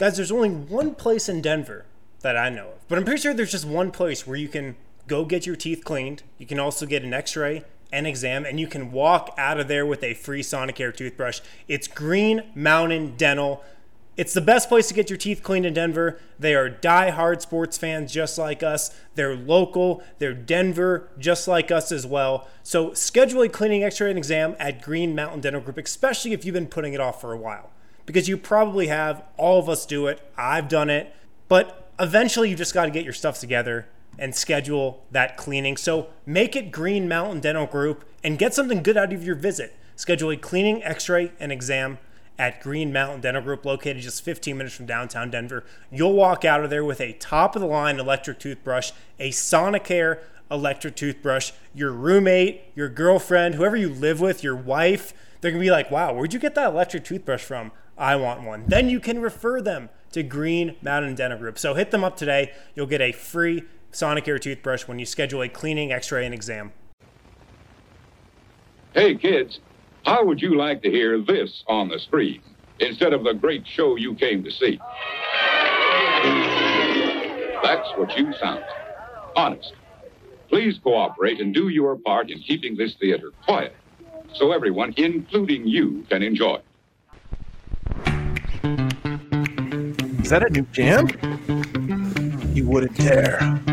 Guys, there's only one place in Denver that I know of, but I'm pretty sure there's just one place where you can go get your teeth cleaned. You can also get an x ray and exam, and you can walk out of there with a free Sonicare toothbrush. It's Green Mountain Dental. It's the best place to get your teeth cleaned in Denver. They are die-hard sports fans just like us. They're local. They're Denver just like us as well. So schedule a cleaning x-ray and exam at Green Mountain Dental Group, especially if you've been putting it off for a while. Because you probably have. All of us do it. I've done it. But eventually you just got to get your stuff together and schedule that cleaning. So make it Green Mountain Dental Group and get something good out of your visit. Schedule a cleaning, x-ray, and exam at Green Mountain Dental Group, located just 15 minutes from downtown Denver. You'll walk out of there with a top of the line electric toothbrush, a Sonicare electric toothbrush. Your roommate, your girlfriend, whoever you live with, your wife, they're gonna be like, wow, where'd you get that electric toothbrush from? I want one. Then you can refer them to Green Mountain Dental Group. So hit them up today. You'll get a free Sonicare toothbrush when you schedule a cleaning, x ray, and exam. Hey, kids. How would you like to hear this on the screen instead of the great show you came to see? That's what you sound. Honest. Please cooperate and do your part in keeping this theater quiet so everyone, including you, can enjoy. Is that a new jam? You wouldn't dare.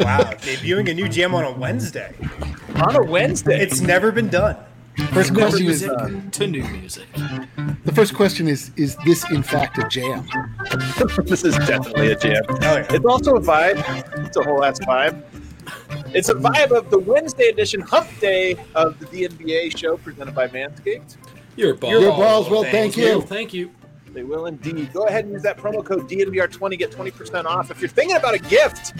wow, debuting a new jam on a Wednesday. On a Wednesday? It's never been done. First question is uh, to new music. The first question is: Is this in fact a jam? this is definitely a jam. Oh. It's also a vibe. It's a whole ass vibe. It's a vibe of the Wednesday edition Hump Day of the DNVR show presented by Manscaped. Your balls. Your balls will thank, thank you. Thank you. They will indeed. Go ahead and use that promo code DNVR20. Get 20% off. If you're thinking about a gift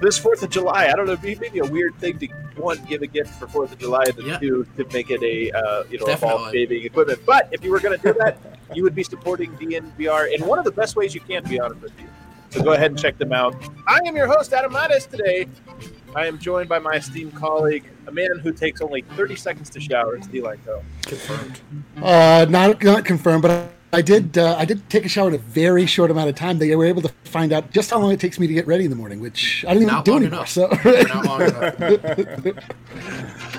this 4th of July, I don't know, maybe a weird thing to, one, give a gift for 4th of July, and yeah. two, to make it a, uh, you know, Definitely. a shaving equipment. But if you were going to do that, you would be supporting DNVR in one of the best ways you can, to be honest with you. So go ahead and check them out. I am your host, Adam Mares, today. I am joined by my esteemed colleague, a man who takes only 30 seconds to shower. It's Eli Co. Confirmed. Uh, not not confirmed, but I did. Uh, I did take a shower in a very short amount of time. They were able to find out just how long it takes me to get ready in the morning, which I don't even not do anymore. Enough. So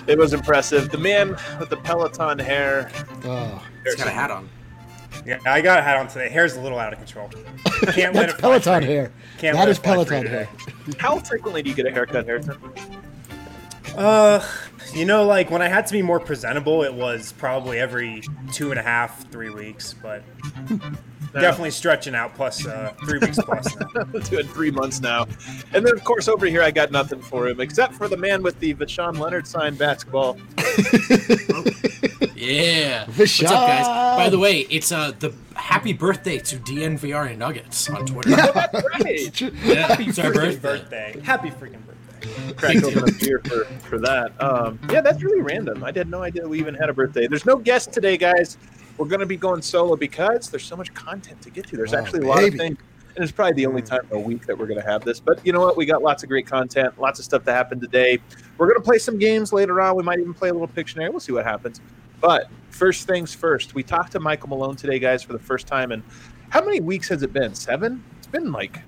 it was impressive. The man with the Peloton hair. Oh, he's got a hat on. Yeah, I got a hat on today. Hair's a little out of control. Can't That's Peloton hair. Can't that is Peloton hair. How frequently do you get a haircut, Harrison? Uh, you know, like when I had to be more presentable, it was probably every two and a half, three weeks, but definitely stretching out plus uh, three weeks plus now. Doing three months now. And then, of course, over here, I got nothing for him except for the man with the Voshon Lenard signed basketball. yeah. Voshon. What's up, guys? By the way, it's uh, the happy birthday to DNVR and Nuggets on Twitter. That's right. yeah, happy it's our birthday. birthday. Happy freaking birthday crack open a beer for, for that. Um, yeah, that's really random. I had no idea we even had a birthday. There's no guest today, guys. We're going to be going solo because there's so much content to get to. There's oh, actually a lot baby. of things. And it's probably the only time a week that we're going to have this. But you know what? We got lots of great content, lots of stuff that happened today. We're going to play some games later on. We might even play a little Pictionary. We'll see what happens. But first things first, we talked to Michael Malone today, guys, for the first time. And how many weeks has it been? Seven? It's been like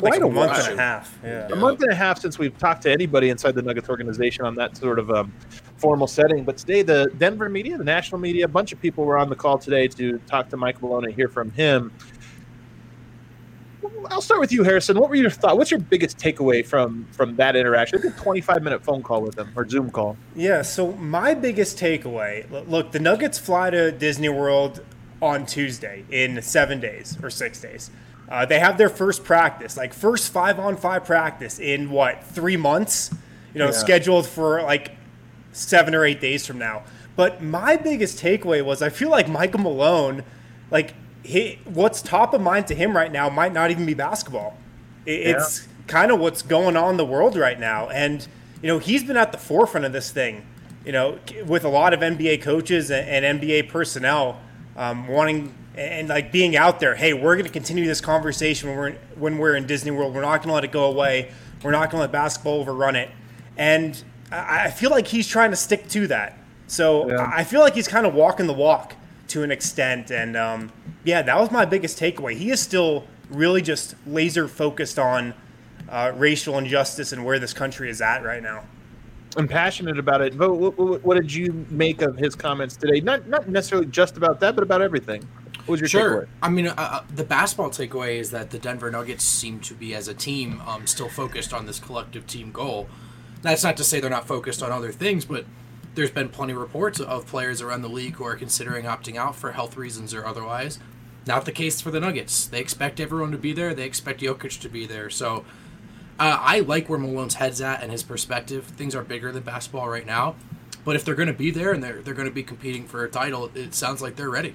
quite like a, a month while. and a half. Yeah. A month and a half since we've talked to anybody inside the Nuggets organization on that sort of um, formal setting. But today, the Denver media, the national media, a bunch of people were on the call today to talk to Mike Malone and hear from him. I'll start with you, Harrison. What were your thoughts? What's your biggest takeaway from from that interaction? A 25 minute phone call with him or Zoom call. Yeah. So my biggest takeaway. Look, the Nuggets fly to Disney World on Tuesday in seven days or six days. Uh, they have their first practice, like first five on five practice in what three months? You know, yeah. scheduled for like seven or eight days from now. But my biggest takeaway was I feel like Michael Malone, like he, what's top of mind to him right now might not even be basketball. It, it's kind of what's going on in the world right now, and you know he's been at the forefront of this thing. You know, with a lot of NBA coaches and, and NBA personnel um, wanting and like being out there. Hey, we're going to continue this conversation when we're in, when we're in Disney World. We're not going to let it go away. We're not going to let basketball overrun it. And I, I feel like he's trying to stick to that. So yeah. I feel like he's kind of walking the walk to an extent. And um, yeah, that was my biggest takeaway. He is still really just laser focused on uh, racial injustice and where this country is at right now. I'm passionate about it. But what, what, what, did you make of his comments today? Not not necessarily just about that, but about everything. What was your sure. takeaway? I mean, uh, uh, the basketball takeaway is that the Denver Nuggets seem to be, as a team, um, still focused on this collective team goal. That's not to say they're not focused on other things, but there's been plenty of reports of players around the league who are considering opting out for health reasons or otherwise. Not the case for the Nuggets. They expect everyone to be there. They expect Jokic to be there. So uh, I like where Malone's head's at and his perspective. Things are bigger than basketball right now. But if they're going to be there and they're, they're going to be competing for a title, it sounds like they're ready.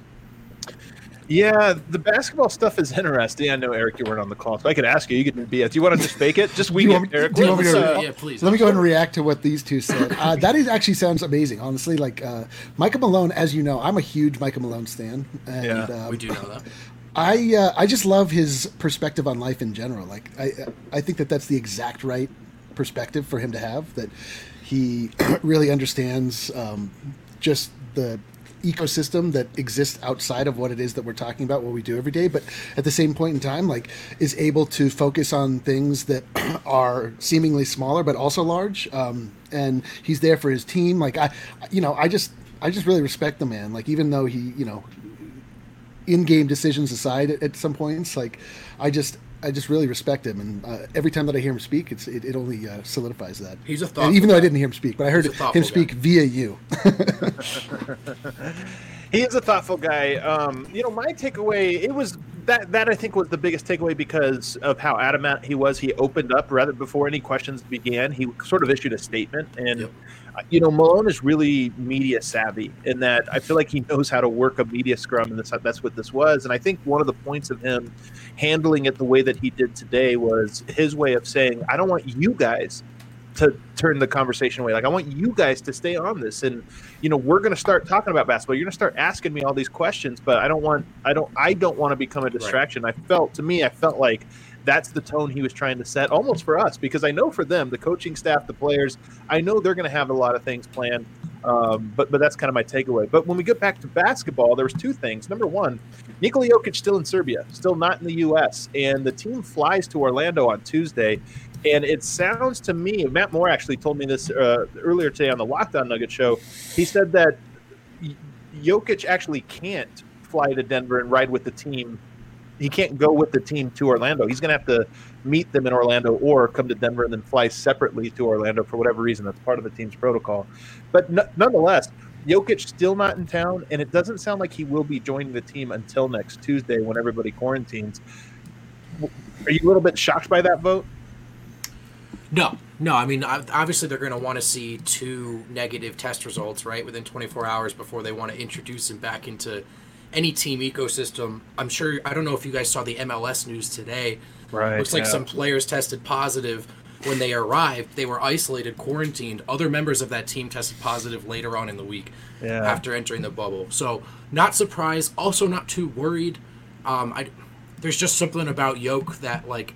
Yeah, the basketball stuff is interesting. I know Eric, you weren't on the call, so I could ask you. You could be. Do you want to just fake it? Just wing it, Eric. Do you want me to, uh, yeah, please. Let me go ahead and react to what these two said. Uh, that is actually sounds amazing. Honestly, like uh, Micah Malone, as you know, I'm a huge Micah Malone stan. And, yeah, um, we do know that. I uh, I just love his perspective on life in general. Like I I think that that's the exact right perspective for him to have. That he really understands um, just the ecosystem that exists outside of what it is that we're talking about, what we do every day, but at the same point in time, like is able to focus on things that are seemingly smaller but also large. Um, and he's there for his team. Like I, you know, I just I just really respect the man. Like even though he, you know, in-game decisions aside at, at some points, like I just I just really respect him, and uh, every time that I hear him speak, it's it, it only uh, solidifies that. He's a thoughtful. even though I didn't hear him speak, but I heard him speak guy. via you. he is a thoughtful guy. Um, you know, my takeaway it was that that I think was the biggest takeaway because of how adamant he was. He opened up rather before any questions began. He sort of issued a statement, and yep you know, Malone is really media savvy in that I feel like he knows how to work a media scrum, and that's, that's what this was. And I think one of the points of him handling it the way that he did today was his way of saying, I don't want you guys to turn the conversation away. Like, I want you guys to stay on this. And, you know, we're going to start talking about basketball. You're going to start asking me all these questions, but I don't want, I don't, I don't want to become a distraction. Right. I felt, to me, I felt like that's the tone he was trying to set almost for us because I know for them, the coaching staff, the players, I know they're going to have a lot of things planned. Um, but but that's kind of my takeaway. But when we get back to basketball, there was two things. Number one, Nikola Jokic still in Serbia, still not in the U.S., and the team flies to Orlando on Tuesday. And it sounds to me, Matt Moore actually told me this uh, earlier today on the Lockdown Nugget show. He said that Jokic actually can't fly to Denver and ride with the team he can't go with the team to Orlando. He's going to have to meet them in Orlando or come to Denver and then fly separately to Orlando for whatever reason. That's part of the team's protocol. But nonetheless, Jokic still not in town, and it doesn't sound like he will be joining the team until next Tuesday when everybody quarantines. Are you a little bit shocked by that vote? No, no. I mean, obviously they're going to want to see two negative test results right within 24 hours before they want to introduce him back into any team ecosystem. I'm sure I don't know if you guys saw the MLS news today. Right. Looks like yeah. some players tested positive when they arrived. They were isolated, quarantined. Other members of that team tested positive later on in the week yeah. after entering the bubble. So not surprised. Also not too worried. Um, I there's just something about Yoke that like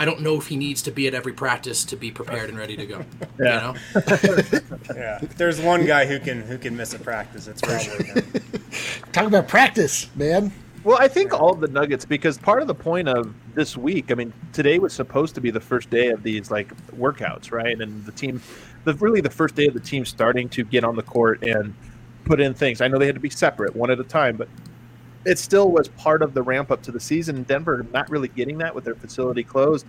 I don't know if he needs to be at every practice to be prepared and ready to go. yeah. You know? yeah. If there's one guy who can who can miss a practice, it's probably him. Talk about practice, man. Well, I think all the Nuggets, because part of the point of this week, I mean, today was supposed to be the first day of these like workouts, right? And the team, the really the first day of the team starting to get on the court and put in things. I know they had to be separate, one at a time, but it still was part of the ramp up to the season. Denver not really getting that with their facility closed.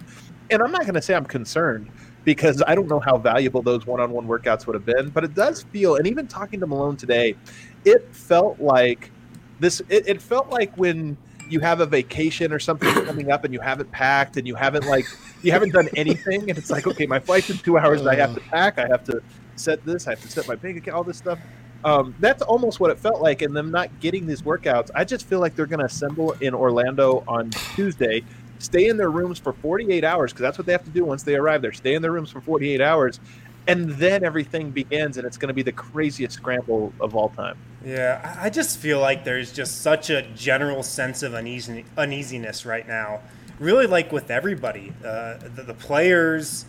And I'm not going to say I'm concerned because I don't know how valuable those one on one workouts would have been, but it does feel, and even talking to Malone today, it felt like this, it, it felt like when you have a vacation or something coming up and you haven't packed and you haven't like, you haven't done anything. And it's like, okay, my flight's in two hours and I have to pack. I have to set this, I have to set my bank account, all this stuff. Um, that's almost what it felt like, and them not getting these workouts. I just feel like they're going to assemble in Orlando on Tuesday, stay in their rooms for 48 hours because that's what they have to do once they arrive there. Stay in their rooms for 48 hours, and then everything begins, and it's going to be the craziest scramble of all time. Yeah, I just feel like there's just such a general sense of uneasy, uneasiness right now. Really, like with everybody, uh, the, the players,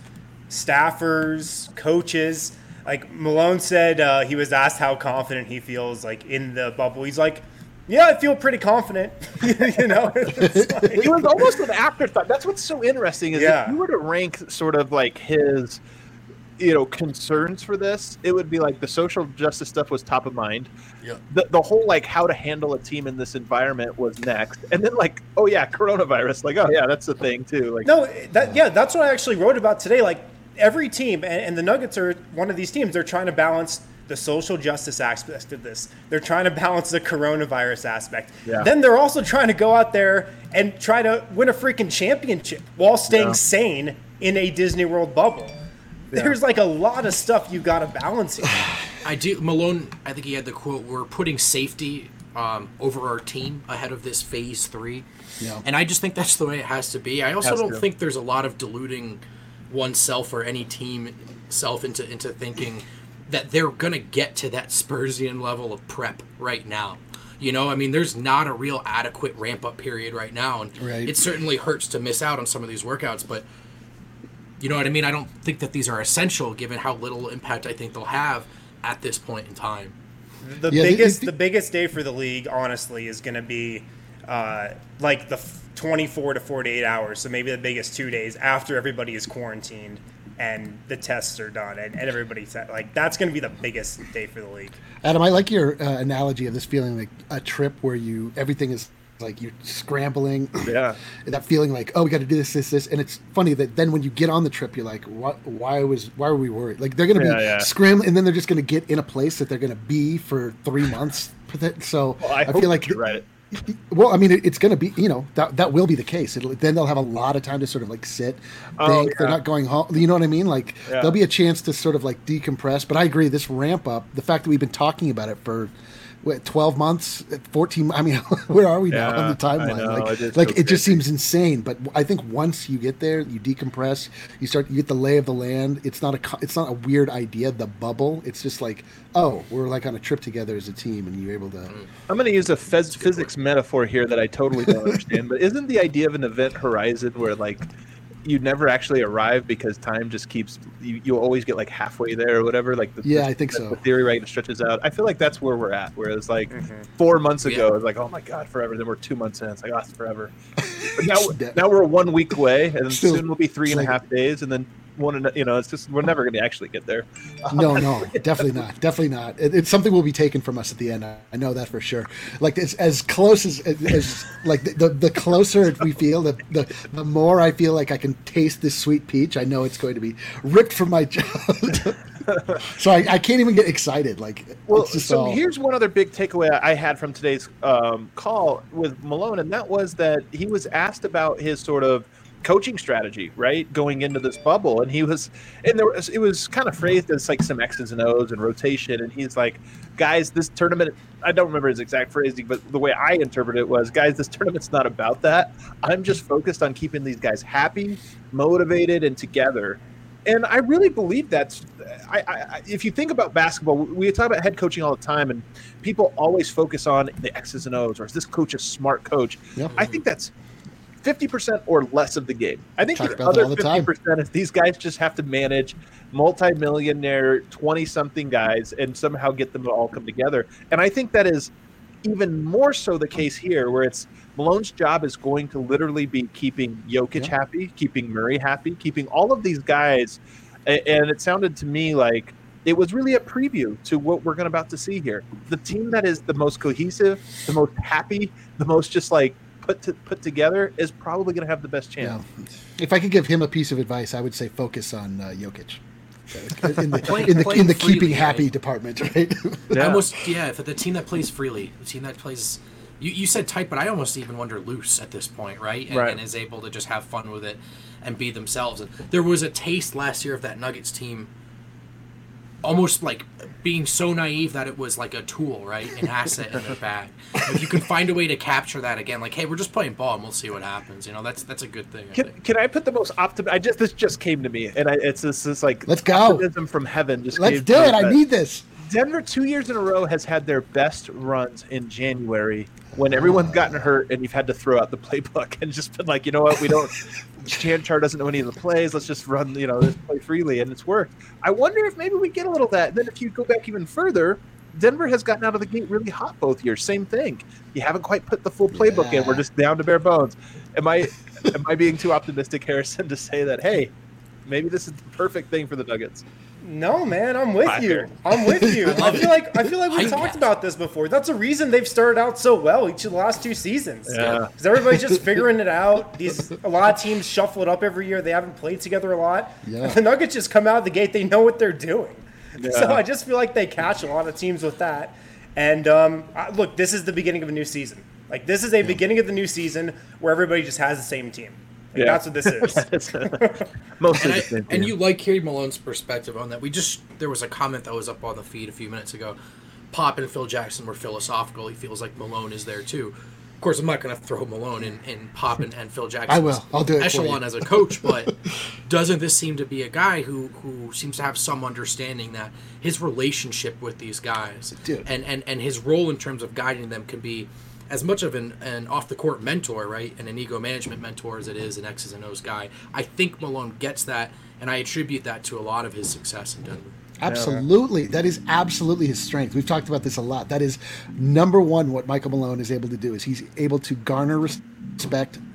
staffers, coaches like Malone said, uh, he was asked how confident he feels like in the bubble. He's like, Yeah, I feel pretty confident. you know, it was almost an afterthought. That's what's so interesting is Yeah. if you were to rank sort of like his, you know, concerns for this, it would be like the social justice stuff was top of mind. Yeah. The, the whole like how to handle a team in this environment was next, and then like oh yeah, coronavirus. Like oh yeah, that's the thing too. Like No, that yeah, that's what I actually wrote about today. Like every team, and, and the Nuggets are one of these teams. They're trying to balance the social justice aspect of this. They're trying to balance the coronavirus aspect. Yeah. Then they're also trying to go out there and try to win a freaking championship while staying Yeah. sane in a Disney World bubble. There's like a lot of stuff you got to balance here. I do. Malone, I think he had the quote, "We're putting safety um, over our team ahead of this phase three. Yeah. And I just think that's the way it has to be. I also Has don't to. think there's a lot of deluding oneself or any team self into into thinking that they're gonna get to that Spursian level of prep right now. You know, I mean, there's not a real adequate ramp up period right now, and Right. it certainly hurts to miss out on some of these workouts. But you know what I mean? I don't think that these are essential given how little impact I think they'll have at this point in time. The Yeah, biggest the- the biggest day for the league, honestly, is going to be uh, like the 24 to 48 hours. So maybe the biggest two days after everybody is quarantined and the tests are done and, and everybody's like that's going to be the biggest day for the league. Adam, I like your uh, analogy of this feeling like a trip where you everything is like you're scrambling. Yeah. that feeling like oh we got to do this this this and it's funny that then when you get on the trip you're like what why was why were we worried like they're gonna Yeah, be yeah. scrambling and then they're just gonna get in a place that they're gonna be for three months so Well, I, I, feel like right. well I mean it's gonna be you know that that will be the case It'll, then they'll have a lot of time to sort of like sit Oh, think they're not going home you know what I mean like Yeah. there'll be a chance to sort of like decompress but I agree this ramp up the fact that we've been talking about it for what, 12 months? 14 i mean where are we now Yeah, on the timeline? know, like, it is like it just seems insane but i think once you get there you decompress you start you get the lay of the land it's not a it's not a weird idea the bubble. It's just like oh we're like on a trip together as a team and you're able to mm. I'm going to use a phys- physics metaphor here that I totally don't understand. But isn't the idea of an event horizon where like you never actually arrive because time just keeps you, you always get like halfway there or whatever? Like the, Yeah, the- I think so. The theory right it stretches out. I feel like that's where we're at. Whereas like mm-hmm. four months ago, Yeah. it's like oh my god, forever. Then we're two months in. It's like oh, it's forever. But now now we're one week away, and then Still- soon we'll be three and a half days, and then one and a- you know it's just we're never going to actually get there. no no definitely not definitely not. It, it's something will be taken from us at the end i, I know that for sure. Like it's as close as, as like the, the, the closer we feel the, the the more i feel like i can taste this sweet peach i know it's going to be ripped from my jaw so I, I can't even get excited like Well, so all, here's one other big takeaway I had from today's um, call with Malone, and that was that he was asked about his sort of coaching strategy, right, going into this bubble, and he was, and there was, it was kind of phrased as like some X's and O's and rotation, and he's like, guys, this tournament, I don't remember his exact phrasing, but the way I interpret it was, guys, this tournament's not about that. I'm just focused on keeping these guys happy, motivated, and together. And I really believe that's. I, I, if you think about basketball, we talk about head coaching all the time, and people always focus on the X's and O's, or is this coach a smart coach? Yep. I think that's fifty percent or less of the game. I think Talk the other the fifty time. percent is these guys just have to manage multi-millionaire, twenty-something guys, and somehow get them to all come together. And I think that is even more so the case here, where it's Malone's job is going to literally be keeping Jokic Yeah. happy, keeping Murray happy, keeping all of these guys. And it sounded to me like it was really a preview to what we're going about to see here. The team that is the most cohesive, the most happy, the most just like put to, put together is probably going to have the best yeah. chance. if i could give him a piece of advice i would say focus on uh, Jokic. in the Play- in the, in the freely, keeping happy right? department right Yeah. Almost yeah, for the team that plays freely, the team that plays you, you said tight, but I almost even wonder loose at this point, right? And, Right. and is able to just have fun with it and be themselves. And there was a taste last year of that Nuggets team almost like being so naive that it was like a tool, right? An asset in their bag. If you can find a way to capture that again, like, hey, we're just playing ball and we'll see what happens. You know, that's that's a good thing. I Can, think. can I put the most optimistic? I just this just came to me, and I, it's this, this like Let's go. optimism from heaven. Just let's do it i need this Denver two years in a row has had their best runs in January when everyone's gotten hurt and you've had to throw out the playbook and just been like, you know what, we don't. Chanchar doesn't know any of the plays. Let's just run, you know, let's play freely, and it's worked. I wonder if maybe we get a little of that. Then if you go back even further, Denver has gotten out of the gate really hot both years. Same thing. You haven't quite put the full playbook yeah. in. We're just down to bare bones. Am I am I being too optimistic, Harrison, to say that hey, maybe this is the perfect thing for the Nuggets? No, man, I'm with you. I'm with you. I feel like I feel like we talked about this before. That's a reason they've started out so well each of the last two seasons. Yeah, because everybody's just figuring it out. These a lot of teams shuffle it up every year. They haven't played together a lot. Yeah. the Nuggets just come out of the gate. They know what they're doing. Yeah. So I just feel like they catch a lot of teams with that. And um, look, this is the beginning of a new season. Like this is a beginning of the new season where everybody just has the same team. Like, yeah. That's what this is. Mostly and, I, and you like Kerry Malone's perspective on that. We just there was a comment that was up on the feed a few minutes ago. Pop and Phil Jackson were philosophical. He feels like Malone is there too. Of course, I'm not going to throw Malone in, in Pop and, and Phil Jackson. I will. I'll do it. Echelon as a coach, but doesn't this seem to be a guy who who seems to have some understanding that his relationship with these guys and, and and his role in terms of guiding them can be as much of an, an off the court mentor, right, and an ego management mentor as it is an X's and O's guy, I think Malone gets that, and I attribute that to a lot of his success in Denver. Absolutely. That is absolutely his strength. We've talked about this a lot. That is number one what Michael Malone is able to do is he's able to garner respect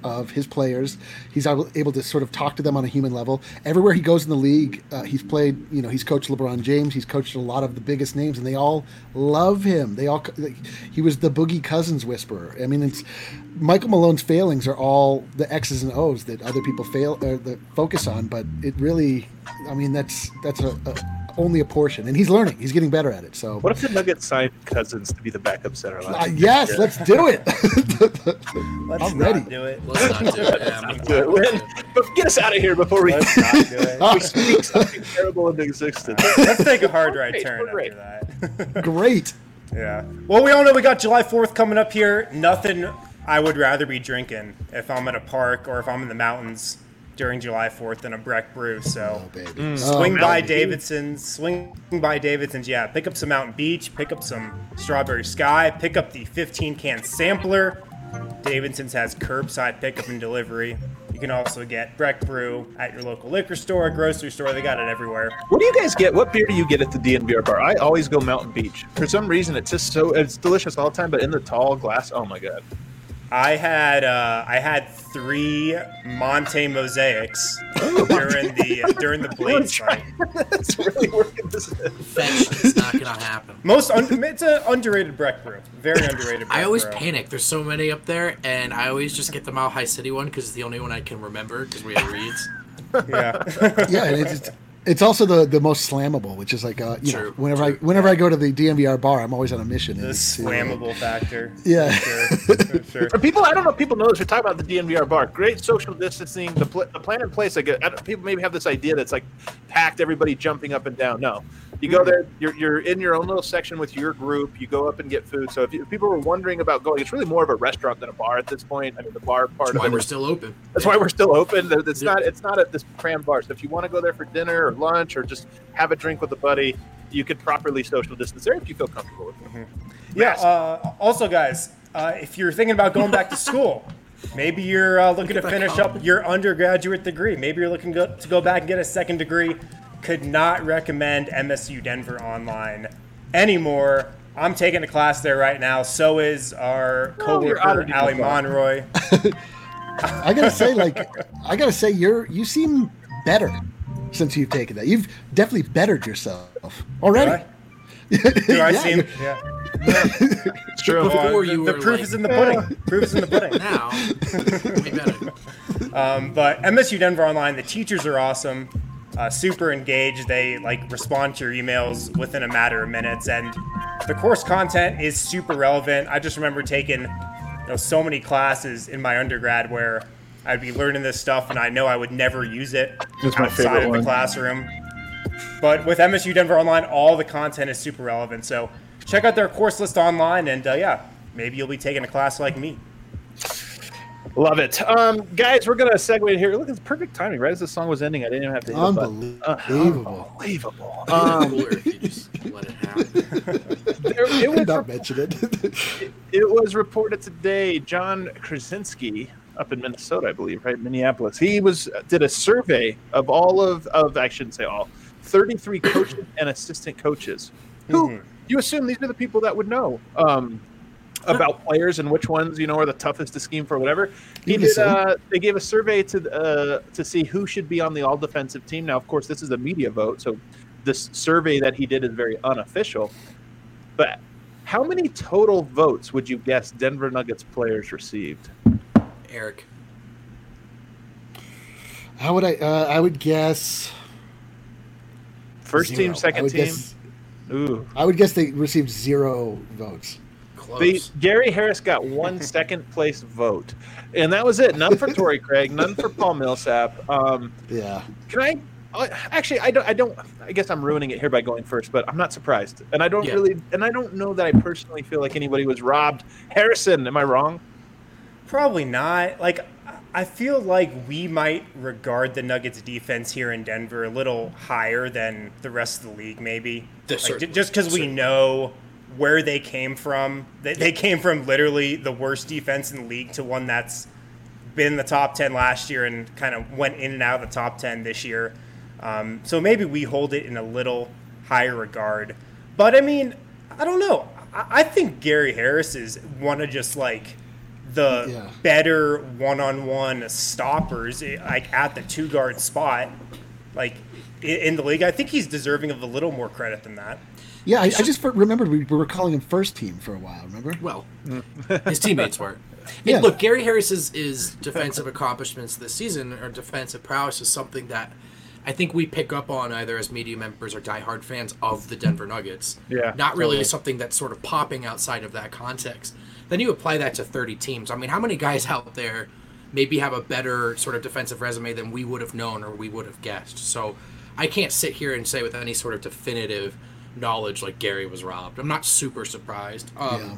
of his players. He's able to sort of talk to them on a human level. Everywhere he goes in the league, uh, he's played, you know, he's coached LeBron James, he's coached a lot of the biggest names and they all love him. They all he was the Boogie Cousins whisperer. I mean, it's Michael Malone's failings are all the X's and O's that other people fail or that focus on, but it really I mean, that's that's a, a only a portion, and he's learning. He's getting better at it. So, what if the Nuggets signed Cousins to be the backup center? Uh, yes, yeah. let's do it. let's I'm ready. do it. Let's not do it. Yeah, not do it. But get us out of here before we, let's not do it. we speak something terrible into existence. let's take a hard right turn after that. great. Yeah. Well, we all know we got July 4th coming up here. Nothing I would rather be drinking if I'm at a park or if I'm in the mountains during July 4th in a Breck brew. So oh, mm. swing oh, by Davidson's, swing by Davidson's. Yeah, pick up some Mountain Beach, pick up some Strawberry Sky, pick up the 15 can sampler. Davidson's has curbside pickup and delivery. You can also get Breck Brew at your local liquor store, grocery store. They got it everywhere. What do you guys get? What beer do you get at the DNVR bar? I always go Mountain Beach. For some reason, it's just so it's delicious all the time. But in the tall glass, oh my god! I had uh, I had three Mango Mosaics during the during the blade fight. That's really working. This Fetch is not gonna happen. Most un- it's an underrated Breck brew. Very underrated. I always brew. panic. There's so many up there, and I always just get the Mile High City one because it's the only one I can remember because we have reads. yeah. yeah, it's, it's also the, the most slammable, which is like uh, you true, know whenever true. I whenever I go to the DNVR bar, I'm always on a mission. The slammable factor. Yeah. For, sure. For people, I don't know if people know this. We talk about the DNVR bar. Great social distancing. The, pl- the plan in place. Like people maybe have this idea that's like packed, everybody jumping up and down. No, you go there, you're, you're in your own little section with your group. You go up and get food. So if, you, if people were wondering about going, it's really more of a restaurant than a bar at this point. I mean, the bar part. That's why we're still open. That's why we're still open. It's not. It's not at this cram bar. So if you want to go there for dinner or lunch or just have a drink with a buddy, you could properly social distance there if you feel comfortable with it. Mm-hmm. Yeah. Uh, also, guys, uh, if you're thinking about going back to school. Maybe you're uh, looking to finish up your undergraduate degree. Maybe you're looking go- to go back and get a second degree could not recommend MSU Denver online anymore. I'm taking a class there right now. So is our coworker oh, Ali Monroy. I gotta say, like, I gotta say, you're you seem better since you've taken that. You've definitely bettered yourself already. Do I, Do I yeah, seem? Yeah. it's true. Before you the, the proof like, is in the pudding. proof is in the pudding. Now, way better. Um, but MSU Denver Online, the teachers are awesome uh, super engaged. They like respond to your emails within a matter of minutes, and the course content is super relevant. I just remember taking you know so many classes in my undergrad where I'd be learning this stuff, and I know I would never use it outside of the classroom. But with MSU Denver Online, all the content is super relevant. So check out their course list online, and uh, yeah, maybe you'll be taking a class like me. Love it. Um, guys, we're going to segue here. Look, it's perfect timing. Right as the song was ending, I didn't even have to hit Unbelievable. Uh, unbelievable. Um, there, it was not mention it. it. It was reported today. Jon Krawczynski up in Minnesota, I believe, right? Minneapolis. He was did a survey of all of of I shouldn't say all, 33 coaches and assistant coaches who mm-hmm. you assume these are the people that would know um, about players and which ones you know are the toughest to scheme for whatever. He did. Uh, they gave a survey to uh, to see who should be on the all defensive team. Now, of course, this is a media vote, so this survey that he did is very unofficial. But how many total votes would you guess Denver Nuggets players received? Eric. How would I? Uh, I would guess First zero. team, second would team. guess- Ooh. I would guess they received zero votes. Close. They, Gary Harris got one second place vote, and that was it. None for Torrey Craig, none for Paul Millsap. Um, Yeah. can I? uh, Actually, I don't. I don't. I guess I'm ruining it here by going first, but I'm not surprised, and I don't Yeah. really, and I don't know that I personally feel like anybody was robbed. Harrison, am I wrong? Probably not. Like, I feel like we might regard the Nuggets defense here in Denver a little higher than the rest of the league, maybe. This Like, just because we know where they came from. They, they came from literally the worst defense in the league to one that's been in the top 10 last year and kind of went in and out of the top 10 this year. Um, so maybe we hold it in a little higher regard. But I mean, I don't know. I, I think Gary Harris is one of just like the Yeah. better one-on-one stoppers, eh, like at the two guard spot, like in the league. I think he's deserving of a little more credit than that. Yeah, I, I just remembered we were calling him first team for a while. Remember? Well, his teammates were. Yeah. And look, Gary Harris's is defensive accomplishments this season or defensive prowess is something that I think we pick up on either as media members or diehard fans of the Denver Nuggets. Yeah, Not really totally. something that's sort of popping outside of that context. Then you apply that to 30 teams. I mean, how many guys out there maybe have a better sort of defensive resume than we would have known or we would have guessed? So I can't sit here and say with any sort of definitive knowledge like Gary was robbed. I'm not super surprised. Um, Yeah.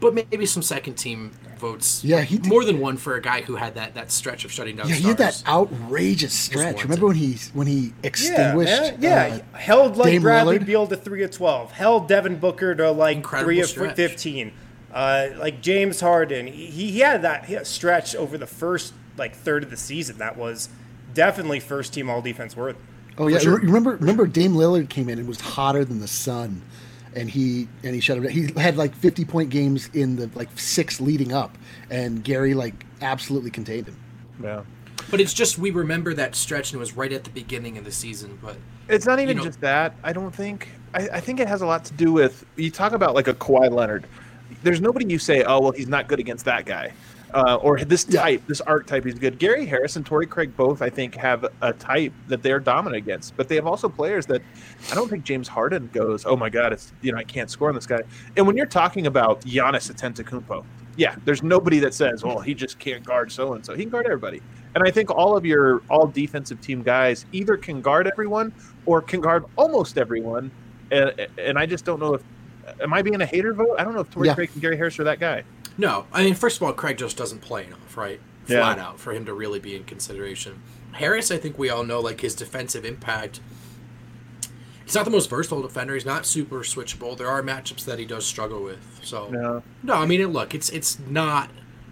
but maybe some second team votes. Yeah, he did- more than one for a guy who had that that stretch of shutting down. Yeah, he had that outrageous stretch. Remember when he when he extinguished? Yeah, yeah. uh, held like Dame Bradley Lillard? Beal to three of twelve. Held Devin Booker to like Incredible three of stretch. fifteen. Uh, like James Harden, he, he had that he had stretch over the first like third of the season. That was definitely first team All Defense worth. Oh yeah, sure. remember remember Dame Lillard came in and was hotter than the sun, and he and he shut him. down. He had like fifty point games in the like six leading up, and Gary like absolutely contained him. Yeah. But it's just we remember that stretch and it was right at the beginning of the season. But It's not even know- just that. I don't think. I, I think it has a lot to do with you talk about like a Kawhi Leonard. There's nobody you say, oh well, he's not good against that guy, uh, or this Yeah. type, this archetype, he's good. Gary Harris and Torrey Craig both, I think, have a type that they're dominant against, but they have also players that I don't think James Harden goes, oh my god, it's you know I can't score on this guy. And when you're talking about Giannis Antetokounmpo, yeah, there's nobody that says, well, he just can't guard so and so. He can guard everybody. And I think all of your all defensive team guys either can guard everyone or can guard almost everyone. And, and I just don't know if am I being a hater vote? I don't know if Torrey Yeah. Craig and Gary Harris are that guy. No, I mean, first of all, Craig just doesn't play enough, right? Yeah. Flat out for him to really be in consideration. Harris, I think we all know, like his defensive impact. He's not the most versatile defender. He's not super switchable. There are matchups that he does struggle with. So No. No, I mean, it, look, it's it's not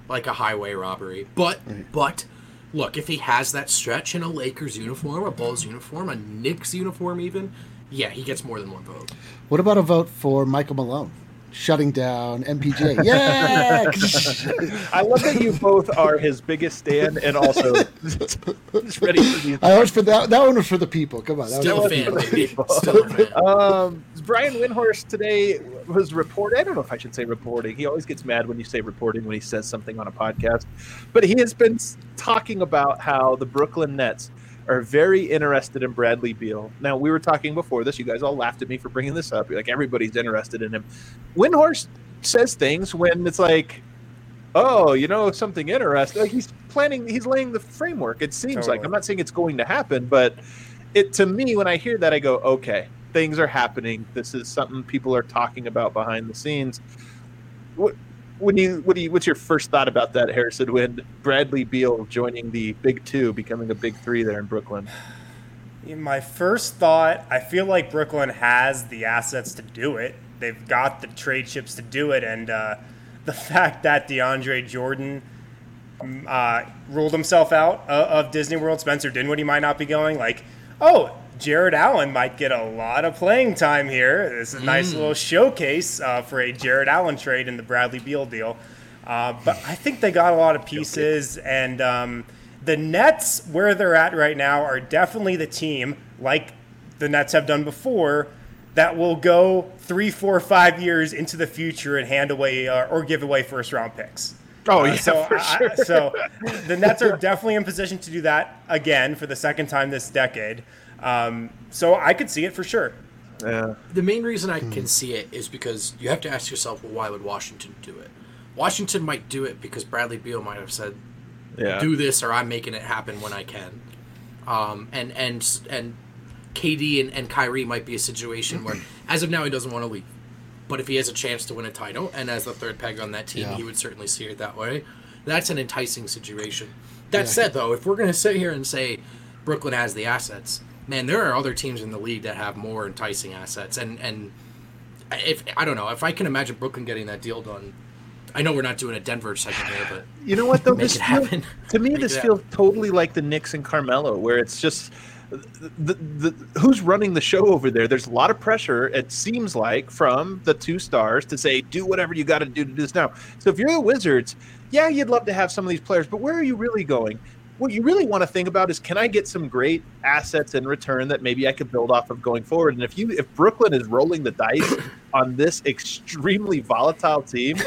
like a highway robbery, but but look, if he has that stretch in a Lakers uniform, a Bulls uniform, a Knicks uniform, even, yeah, he gets more than one vote. What about a vote for Michael Malone, shutting down MPJ? Yeah, I love that you both are his biggest stand and also just ready for the I was for that. That one was for the people. Come on, that Still a was fan, baby. Still a fan. Um, Brian Windhorst today was reporting. I don't know if I should say reporting. He always gets mad when you say reporting when he says something on a podcast. But he has been talking about how the Brooklyn Nets are very interested in Bradley Beal. Now we were talking before this. You guys all laughed at me for bringing this up. You're like everybody's interested in him. Windhorst says things when it's like, oh, you know, something interesting. Like he's planning. He's laying the framework. It seems like. I'm not saying it's going to happen, but it to me when I hear that I go, okay, things are happening. This is something people are talking about behind the scenes. What when you what do you what's your first thought about that, Harrison? When Bradley Beal joining the Big Two, becoming a Big Three there in Brooklyn? My first thought, I feel like Brooklyn has the assets to do it. They've got the trade chips to do it, and uh, the fact that DeAndre Jordan mm, uh, ruled himself out of Disney World, Spencer Dinwiddie might not be going. Like, oh, Jarrett Allen might get a lot of playing time here. This is a nice little showcase uh, for a Jarrett Allen trade in the Bradley Beal deal. Uh, but I think they got a lot of pieces, and um, the Nets, where they're at right now, are definitely the team, like the Nets have done before, that will go three, four, five years into the future and hand away uh, or give away first round picks. Oh Uh, yeah, so, for sure. I- so the Nets are definitely in position to do that again for the second time this decade. Um, so I could see it for sure. yeah. The main reason I can see it is because you have to ask yourself, well, why would Washington do it? Washington might do it because Bradley Beal might have said, Yeah. do this or I'm making it happen when I can. Um, and and and KD and, and Kyrie might be a situation where, as of now, he doesn't want to leave. But if he has a chance to win a title, and as the third peg on that team, Yeah. he would certainly see it that way. That's an enticing situation. That said, though, if we're going to sit here and say Brooklyn has the assets, man, there are other teams in the league that have more enticing assets. And and if I don't know, if I can imagine Brooklyn getting that deal done, I know we're not doing a Denver segment here, but You know what though? This feel- happen. to me, Make this feels totally like the Knicks and Carmelo, where it's just the, the, the who's running the show over there. There's a lot of pressure. It seems like from the two stars to say, do whatever you got to do to do this now. So if you're the Wizards, yeah, you'd love to have some of these players, but where are you really going? What you really want to think about is can I get some great assets in return that maybe I could build off of going forward? And if you if Brooklyn is rolling the dice on this extremely volatile team,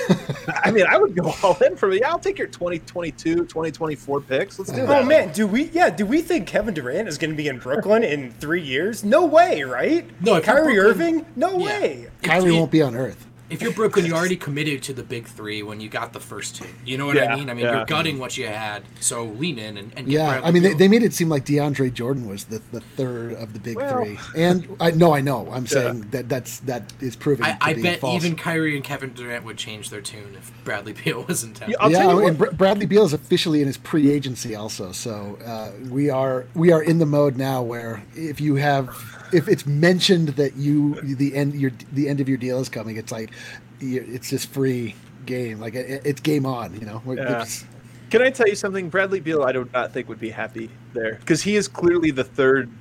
I mean, I would go all in for yeah, I'll take your 2022, 2024 picks. Let's do oh, that. Oh man, do we? Yeah, do we think Kevin Durant is going to be in Brooklyn in three years? No way, right? No, if Kyrie Brooklyn- Irving? No Yeah. way. Kyrie won't be on Earth. If you're Brooklyn, you already committed to the big three when you got the first two. You know what Yeah, I mean? I mean, yeah. you're gutting what you had, so lean in and, and get Yeah, Bradley I mean, they, they made it seem like DeAndre Jordan was the, the third of the big Well- three, and I no, I know. I'm saying that that's that is proving I, to I be bet false. even Kyrie and Kevin Durant would change their tune if Bradley Beal was in town. Yeah, I'll yeah, tell you and Br- Bradley Beal is officially in his pre-agency also. So uh, we are we are in the mode now where if you have if it's mentioned that you the end your the end of your deal is coming, it's like it's just free game. Like it, it's game on. You know. Yeah. Can I tell you something? Bradley Beal, I do not think would be happy there because he is clearly the third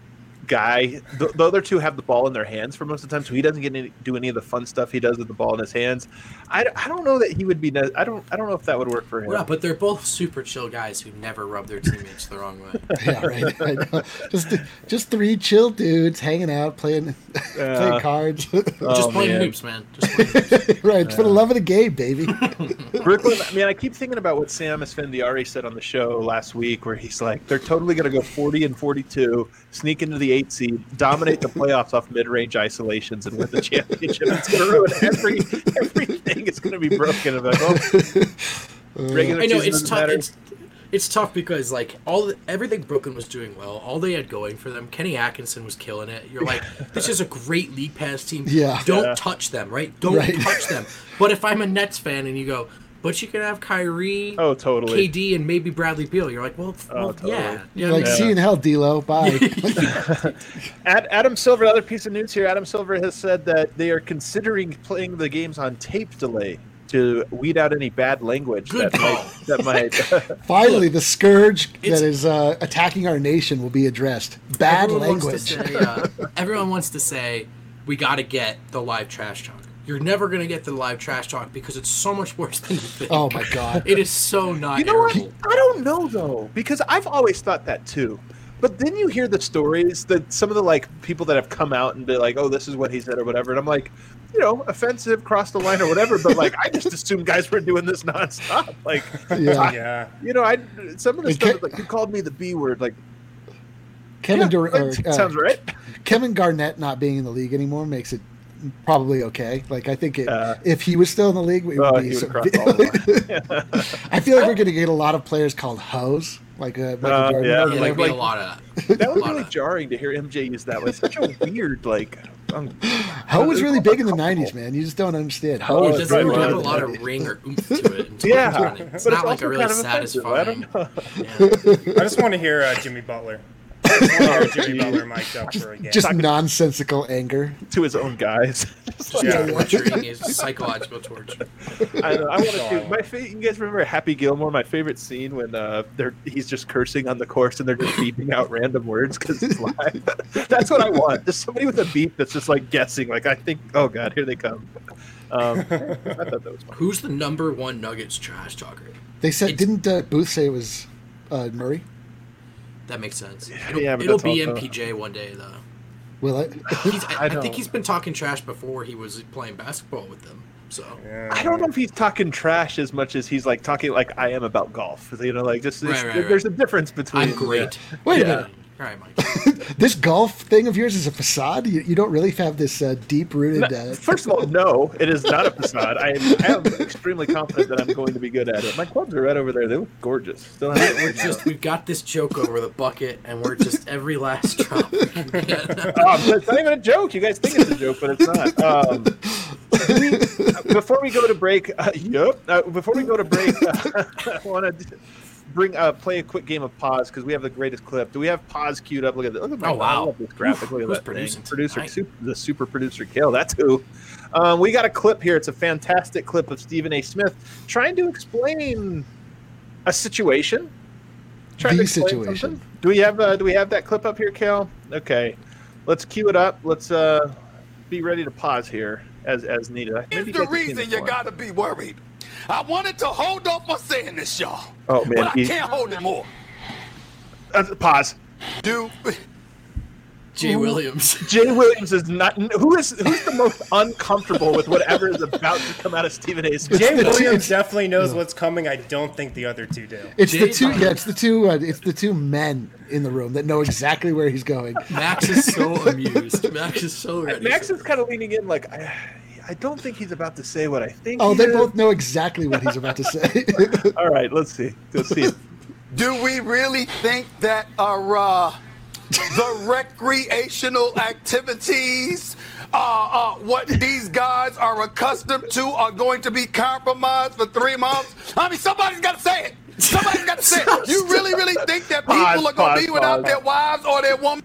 guy. The, the other two have the ball in their hands for most of the time, so he doesn't get any, do any of the fun stuff he does with the ball in his hands. I, I don't know that he would be. I don't I don't know if that would work for him. Yeah, but they're both super chill guys who never rub their teammates the wrong way. yeah, right. I know. Just just three chill dudes hanging out playing Yeah. playing cards. Just Oh, playing man. hoops, man. Just playing hoops. right, for the love of the game, baby. Brooklyn, I mean, I keep thinking about what Sam Esfandiari said on the show last week, where he's like, they're totally going to go 40 and 42, sneak into the eight seed, dominate the playoffs off mid range isolations, and win the championship. It's going to ruin every, everything. It's going to be broken. I'm like, oh, regular I know it's tough. It's, it's tough because like all the, everything Brooklyn was doing well, all they had going for them. Kenny Atkinson was killing it. You're like, this is a great league pass team. Yeah. don't Yeah. touch them, right? Don't Right. touch them. But if I'm a Nets fan and you go, but you can have Kyrie, Oh, totally. KD, and maybe Bradley Beal, you're like, well, well totally. yeah, You're yeah. like, see you in hell, D'Lo. Bye. Ad, Adam Silver, another piece of news here. Adam Silver has said that they are considering playing the games on tape delay to weed out any bad language Good that call. might, that might Finally, the scourge It's- that is uh, attacking our nation will be addressed. Bad everyone language. Wants say, uh, everyone wants to say we got to get the live trash talk. You're never gonna get the live trash talk because it's so much worse than you think. oh my god. It is so not. You know what? I don't know though, because I've always thought that too. But then you hear the stories that some of the like people that have come out and be like, "Oh, this is what he said" or whatever, and I'm like, you know, offensive, cross the line or whatever. But like, I just assumed guys were doing this nonstop. Like, Yeah. I- Yeah. you know, I some of the stuff ca- like you called me the B word, like Kevin yeah, Dur- or, uh, sounds right. Kevin Garnett not being in the league anymore makes it probably okay. Like I think it, Uh, if he was still in the league, it would be. would so- have crossed all the line. I feel like we're going to get a lot of players called hoes, like uh, Michael Uh, Jordan. yeah. Yeah, like- be like- a lot of That was a lot really of- jarring to hear MJ use that. Was such a weird like. Um, Ho was really big in the '90s, man. You just don't understand. Oh, Ho It was it's doesn't right, have a lot of ring or oomph to it. Yeah, it's but not it's like a really kind of offensive. I satisfying. Yeah. I just want to hear uh, Jimmy Butler. Hear Jimmy Butler mic'd up for a game. Just nonsensical anger. to his own guys. yeah. torturing is psychological torture. I, know, I want to do my fa- You guys remember Happy Gilmore? My favorite scene when uh, they're he's just cursing on the course and they're just beeping out random words because it's live. that's what I want. Just somebody with a beep that's just like guessing. Like I think, oh god, here they come. Um, I thought that was fun. Who's the number one Nuggets trash talker? They said, It's- didn't uh, Booth say it was uh, Murray? That makes sense. It'll, but it'll be also- MPJ one day though. Will it? He's, I, I I, think he's been talking trash before he was playing basketball with them. So I don't know if he's talking trash as much as he's like talking like I am about golf. You know, like just it's- Right, right, there's a difference between. I'm great. Wait a Yeah. minute. All right, Mike. this golf thing of yours is a facade. You, you don't really have this uh, deep rooted. Uh, First of all, no, it is not a facade. I am, I am extremely confident that I'm going to be good at it. My clubs are right over there. They look gorgeous. Still have We're just we've got this joke over the bucket, and we're just every last drop. we can get. Um, it's not even a joke. You guys think it's a joke, but it's not. Um, we- before we go to break, uh, yep. Uh, before we go to break, uh, I want to bring uh, play a quick game of pause because we have the greatest clip. Do we have pause queued up? Look at this. Look at my Oh, wow. I love this graphic. Look at Who's that producing thing. Producer, tonight? super, the super producer Kale. That's who. Um, we got a clip here. It's a fantastic clip of Stephen A. Smith trying to explain a situation. Trying The to explain situation. something. Do we have uh, Do we have that clip up here, Kale? Okay, let's cue it up. Let's uh, be ready to pause here as as needed. Maybe Here's the guys have seen reason you gotta be worried. I wanted to hold off on saying this, y'all. Oh, man, But I can't hold it more. Uh, pause. Dude, Jay Williams. Jay Williams is not. Who is who's the most uncomfortable with whatever is about to come out of Stephen A. Smith? Jay the two- Williams definitely knows what's coming. I don't think the other two do. it's the two. Yeah, it's the two. Uh, it's the two men in the room that know exactly where he's going. Max is so amused. Max is so ready. Max is kind of leaning in, like I, I don't think he's about to say what I think. Oh, he they is. both know exactly what he's about to say. All right, let's see. Let's see. it. do we really think that our uh, the recreational activities, uh, uh, what these guys are accustomed to, are going to be compromised for three months? I mean, somebody's got to say it. Somebody's got to say it. You really, really think that people Pause, are going to pause, be without pause. their wives or their woman?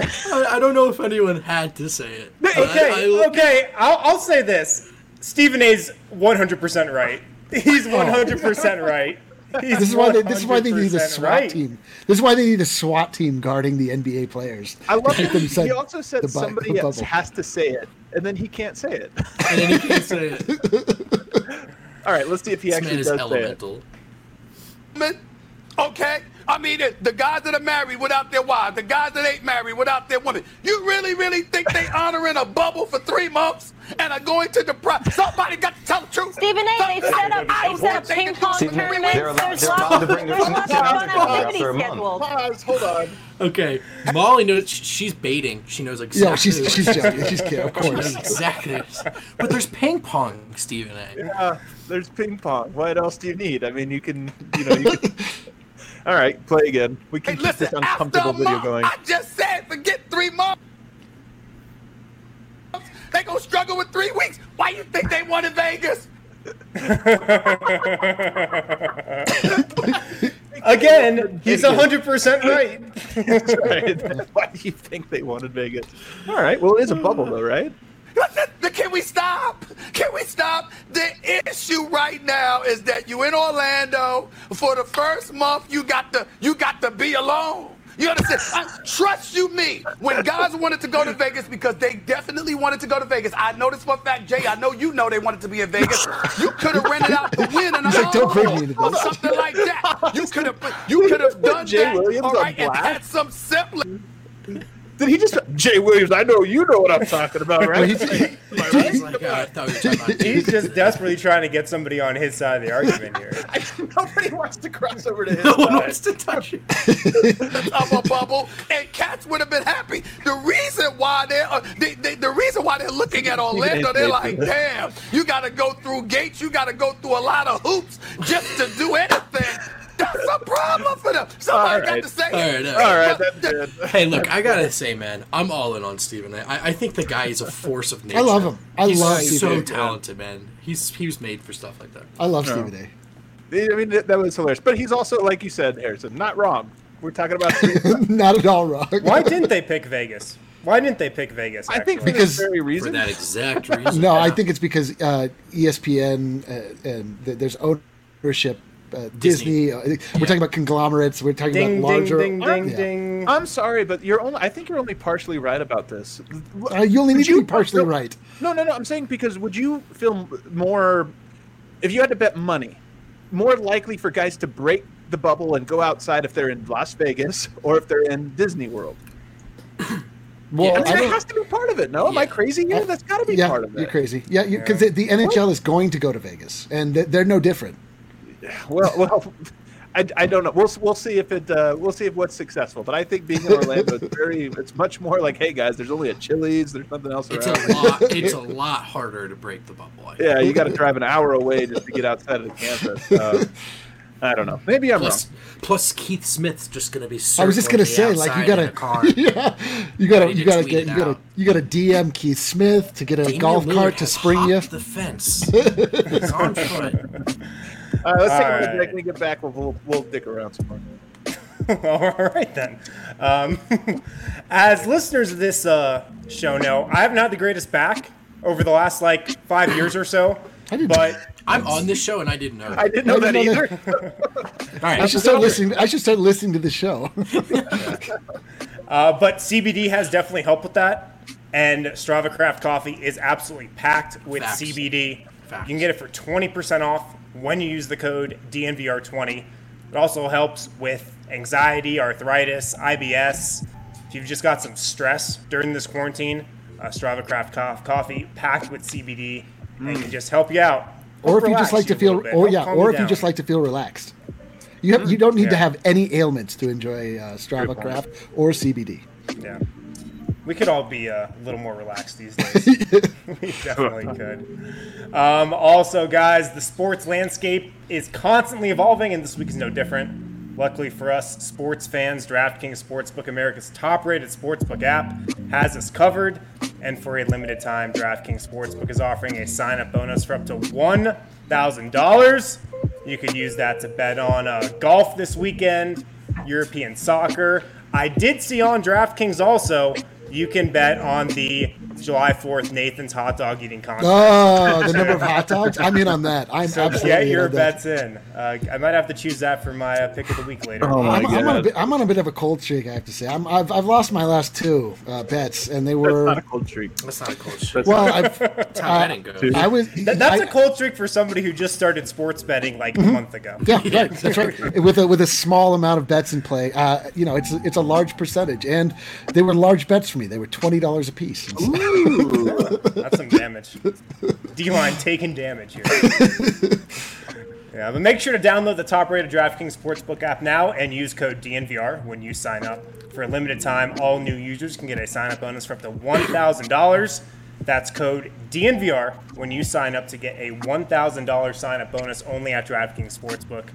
I, I don't know if anyone had to say it. but I- Okay, I- okay. I'll, I'll say this: Stephen A's 100% right. He's 100% right. He's this is why they. This is why they need a SWAT right. team. This is why they need a SWAT team guarding the NBA players. I love Keep them that he also said the somebody the else bubble. has to say it, and then he can't say it. And then he can't say it. All right, let's see if he This actually man is does say it. elemental. Okay? I mean, the- the guys that are married without their wives, the guys that ain't married without their women. You really, really think they honoring a bubble for three months and are going to deprive? Somebody got to tell the truth. Stephen A. They set up, I they set up ping pong do Stephen A. tournaments. they're allowed- There's they're allowed to of bring their there's friends lots of down fun to the activities for a month. scheduled. Pause. Hold on. Okay, Molly knows she's baiting. She knows exactly. Yeah, she's she's joking. She's kidding, of She knows course. exactly. But there's ping pong, Stephen A. Uh, there's ping pong. What else do you need? I mean, you can, you know, you can. All right, play again. We Hey, can keep this listen, after uncomfortable video month, going. I just said forget three months. They gonna struggle with three weeks. Why do you think they won in Vegas? Again, he's 100% right. Right. Why do you think they wanted Vegas? All right. Well, it is a bubble, though, right? Can we stop? Can we stop? The issue right now is that you in Orlando for the first month. You got to you got to be alone. You understand? I, trust you me. When guys wanted to go to Vegas because they definitely wanted to go to Vegas. I know this for a fact, Jay. I know you know they wanted to be in Vegas. You could have rented out the Wynn and like, "Don't bring me to or something like that. You could have you could have done Jay that. Williams all right, and had some semblance. Did he just Jay Williams? I know you know what I'm talking about, right? he's- I like, oh, I thought we were talking about He's just desperately trying to get somebody on his side of the argument here. Nobody wants to cross over to his No one side. wants to touch it. of a bubble, and cats would have been happy. The reason why they're uh, they, they, the reason why they're looking at Orlando, they're like, damn, you got to go through gates, you got to go through a lot of hoops just to do anything. That's a problem for them. Somebody All got to say All right, it. all right. All right, But that's good. Hey, look, I gotta say, man, I'm all in on Stephen. I think the guy is a force of nature. I love him. I He's love so Stephen A. talented, man. He's he was made for stuff like that. I love Stephen A. I mean, that, that was hilarious. But he's also, like you said, Harrison, not wrong. We're talking about. three- Not at all wrong. Why didn't they pick Vegas? Why didn't they pick Vegas? I think for actually? Because- very reason. For that exact reason. No, yeah. I think it's because uh, ESPN uh, and th- there's ownership. Uh, Disney. Disney. Uh, we're talking about conglomerates. We're talking ding, about larger. ding, ding, ding, Yeah. ding. I'm sorry, but you're only. I think you're only partially right about this. Uh, you only Would need to be partially no, right. No, no, no. I'm saying because would you feel more if you had to bet money, more likely for guys to break the bubble and go outside if they're in Las Vegas or if they're in Disney World? Well, I mean, I that has to be part of it. No, am I crazy here? That's got to be yeah, part of it. you're crazy. Yeah, because the, the NHL is going to go to Vegas, and th- they're no different. Well, well, I, I don't know. We'll we'll see if it uh, we'll see if what's successful. But I think being in Orlando is very. It's much more like, hey guys, there's only a Chili's. There's nothing else It's around. a lot. It's a lot harder to break the bubble. I. Yeah, you got to drive an hour away just to get outside of the campus. Uh, I don't know. Maybe I'm Plus, wrong. plus Keith Smith's just going to be. I was just gonna say, like you gotta, a car. yeah, you gotta, you gotta get, you gotta, you gotta DM Keith Smith to get a Damian golf Lillard cart to spring you. hopped the fence. He's on foot. All right, let's take a break. right. When we get back, we'll, we'll, we'll dick around some more. All right then. Um, as listeners of this uh, show know, I haven't had the greatest back over the last like five years or so. I didn't- But I'm on this show and I didn't know. I didn't know I that didn't know either. All right, I should start listening. I should start listening to the show. uh, but CBD has definitely helped with that. And Strava Craft Coffee is absolutely packed with Facts. CBD. Facts. You can get it for 20% off when you use the code DNVR20. It also helps with anxiety, arthritis, IBS. If you've just got some stress during this quarantine, uh, Strava Craft Co- Coffee packed with CBD and can just help you out. or if you just like to feel, bit, or yeah, or if you just like to feel relaxed. You have, you don't need to have any ailments to enjoy uh, Strava. Craft or CBD. Yeah. We could all be uh, a little more relaxed these days. we definitely could. Um, also, guys, the sports landscape is constantly evolving, and this week is no different. Luckily for us sports fans, DraftKings Sportsbook, America's top rated sportsbook app, has us covered. And for a limited time, DraftKings Sportsbook is offering a sign up bonus for up to $1,000. You could use that to bet on uh, golf this weekend, European soccer. I did see on DraftKings also, you can bet on the July 4th Nathan's hot dog eating contest. Oh, the number of hot dogs! I'm in on that. I'm So absolutely get in your on that. bets in. Uh, I might have to choose that for my uh, pick of the week later. Oh my I'm, I'm on a God. bit, I'm on a bit of a cold streak, I have to say. I'm, I've, I've lost my last two uh, bets, and they That's not were a cold streak. That's not a coach. That's well. I've, That's how betting goes. I was. Th- that's I- a cold streak for somebody who just started sports betting like a month ago. Yeah, right. That's right. With a with a small amount of bets in play, uh, you know, it's it's a large percentage, and they were large bets for me. They were twenty dollars a piece. And so- That's some damage. D line taking damage here. Yeah, but make sure to download the top-rated DraftKings Sportsbook app now and use code DNVR when you sign up. For a limited time, all new users can get a sign-up bonus for up to $1,000. That's code DNVR when you sign up to get a $1,000 sign-up bonus only at DraftKings Sportsbook.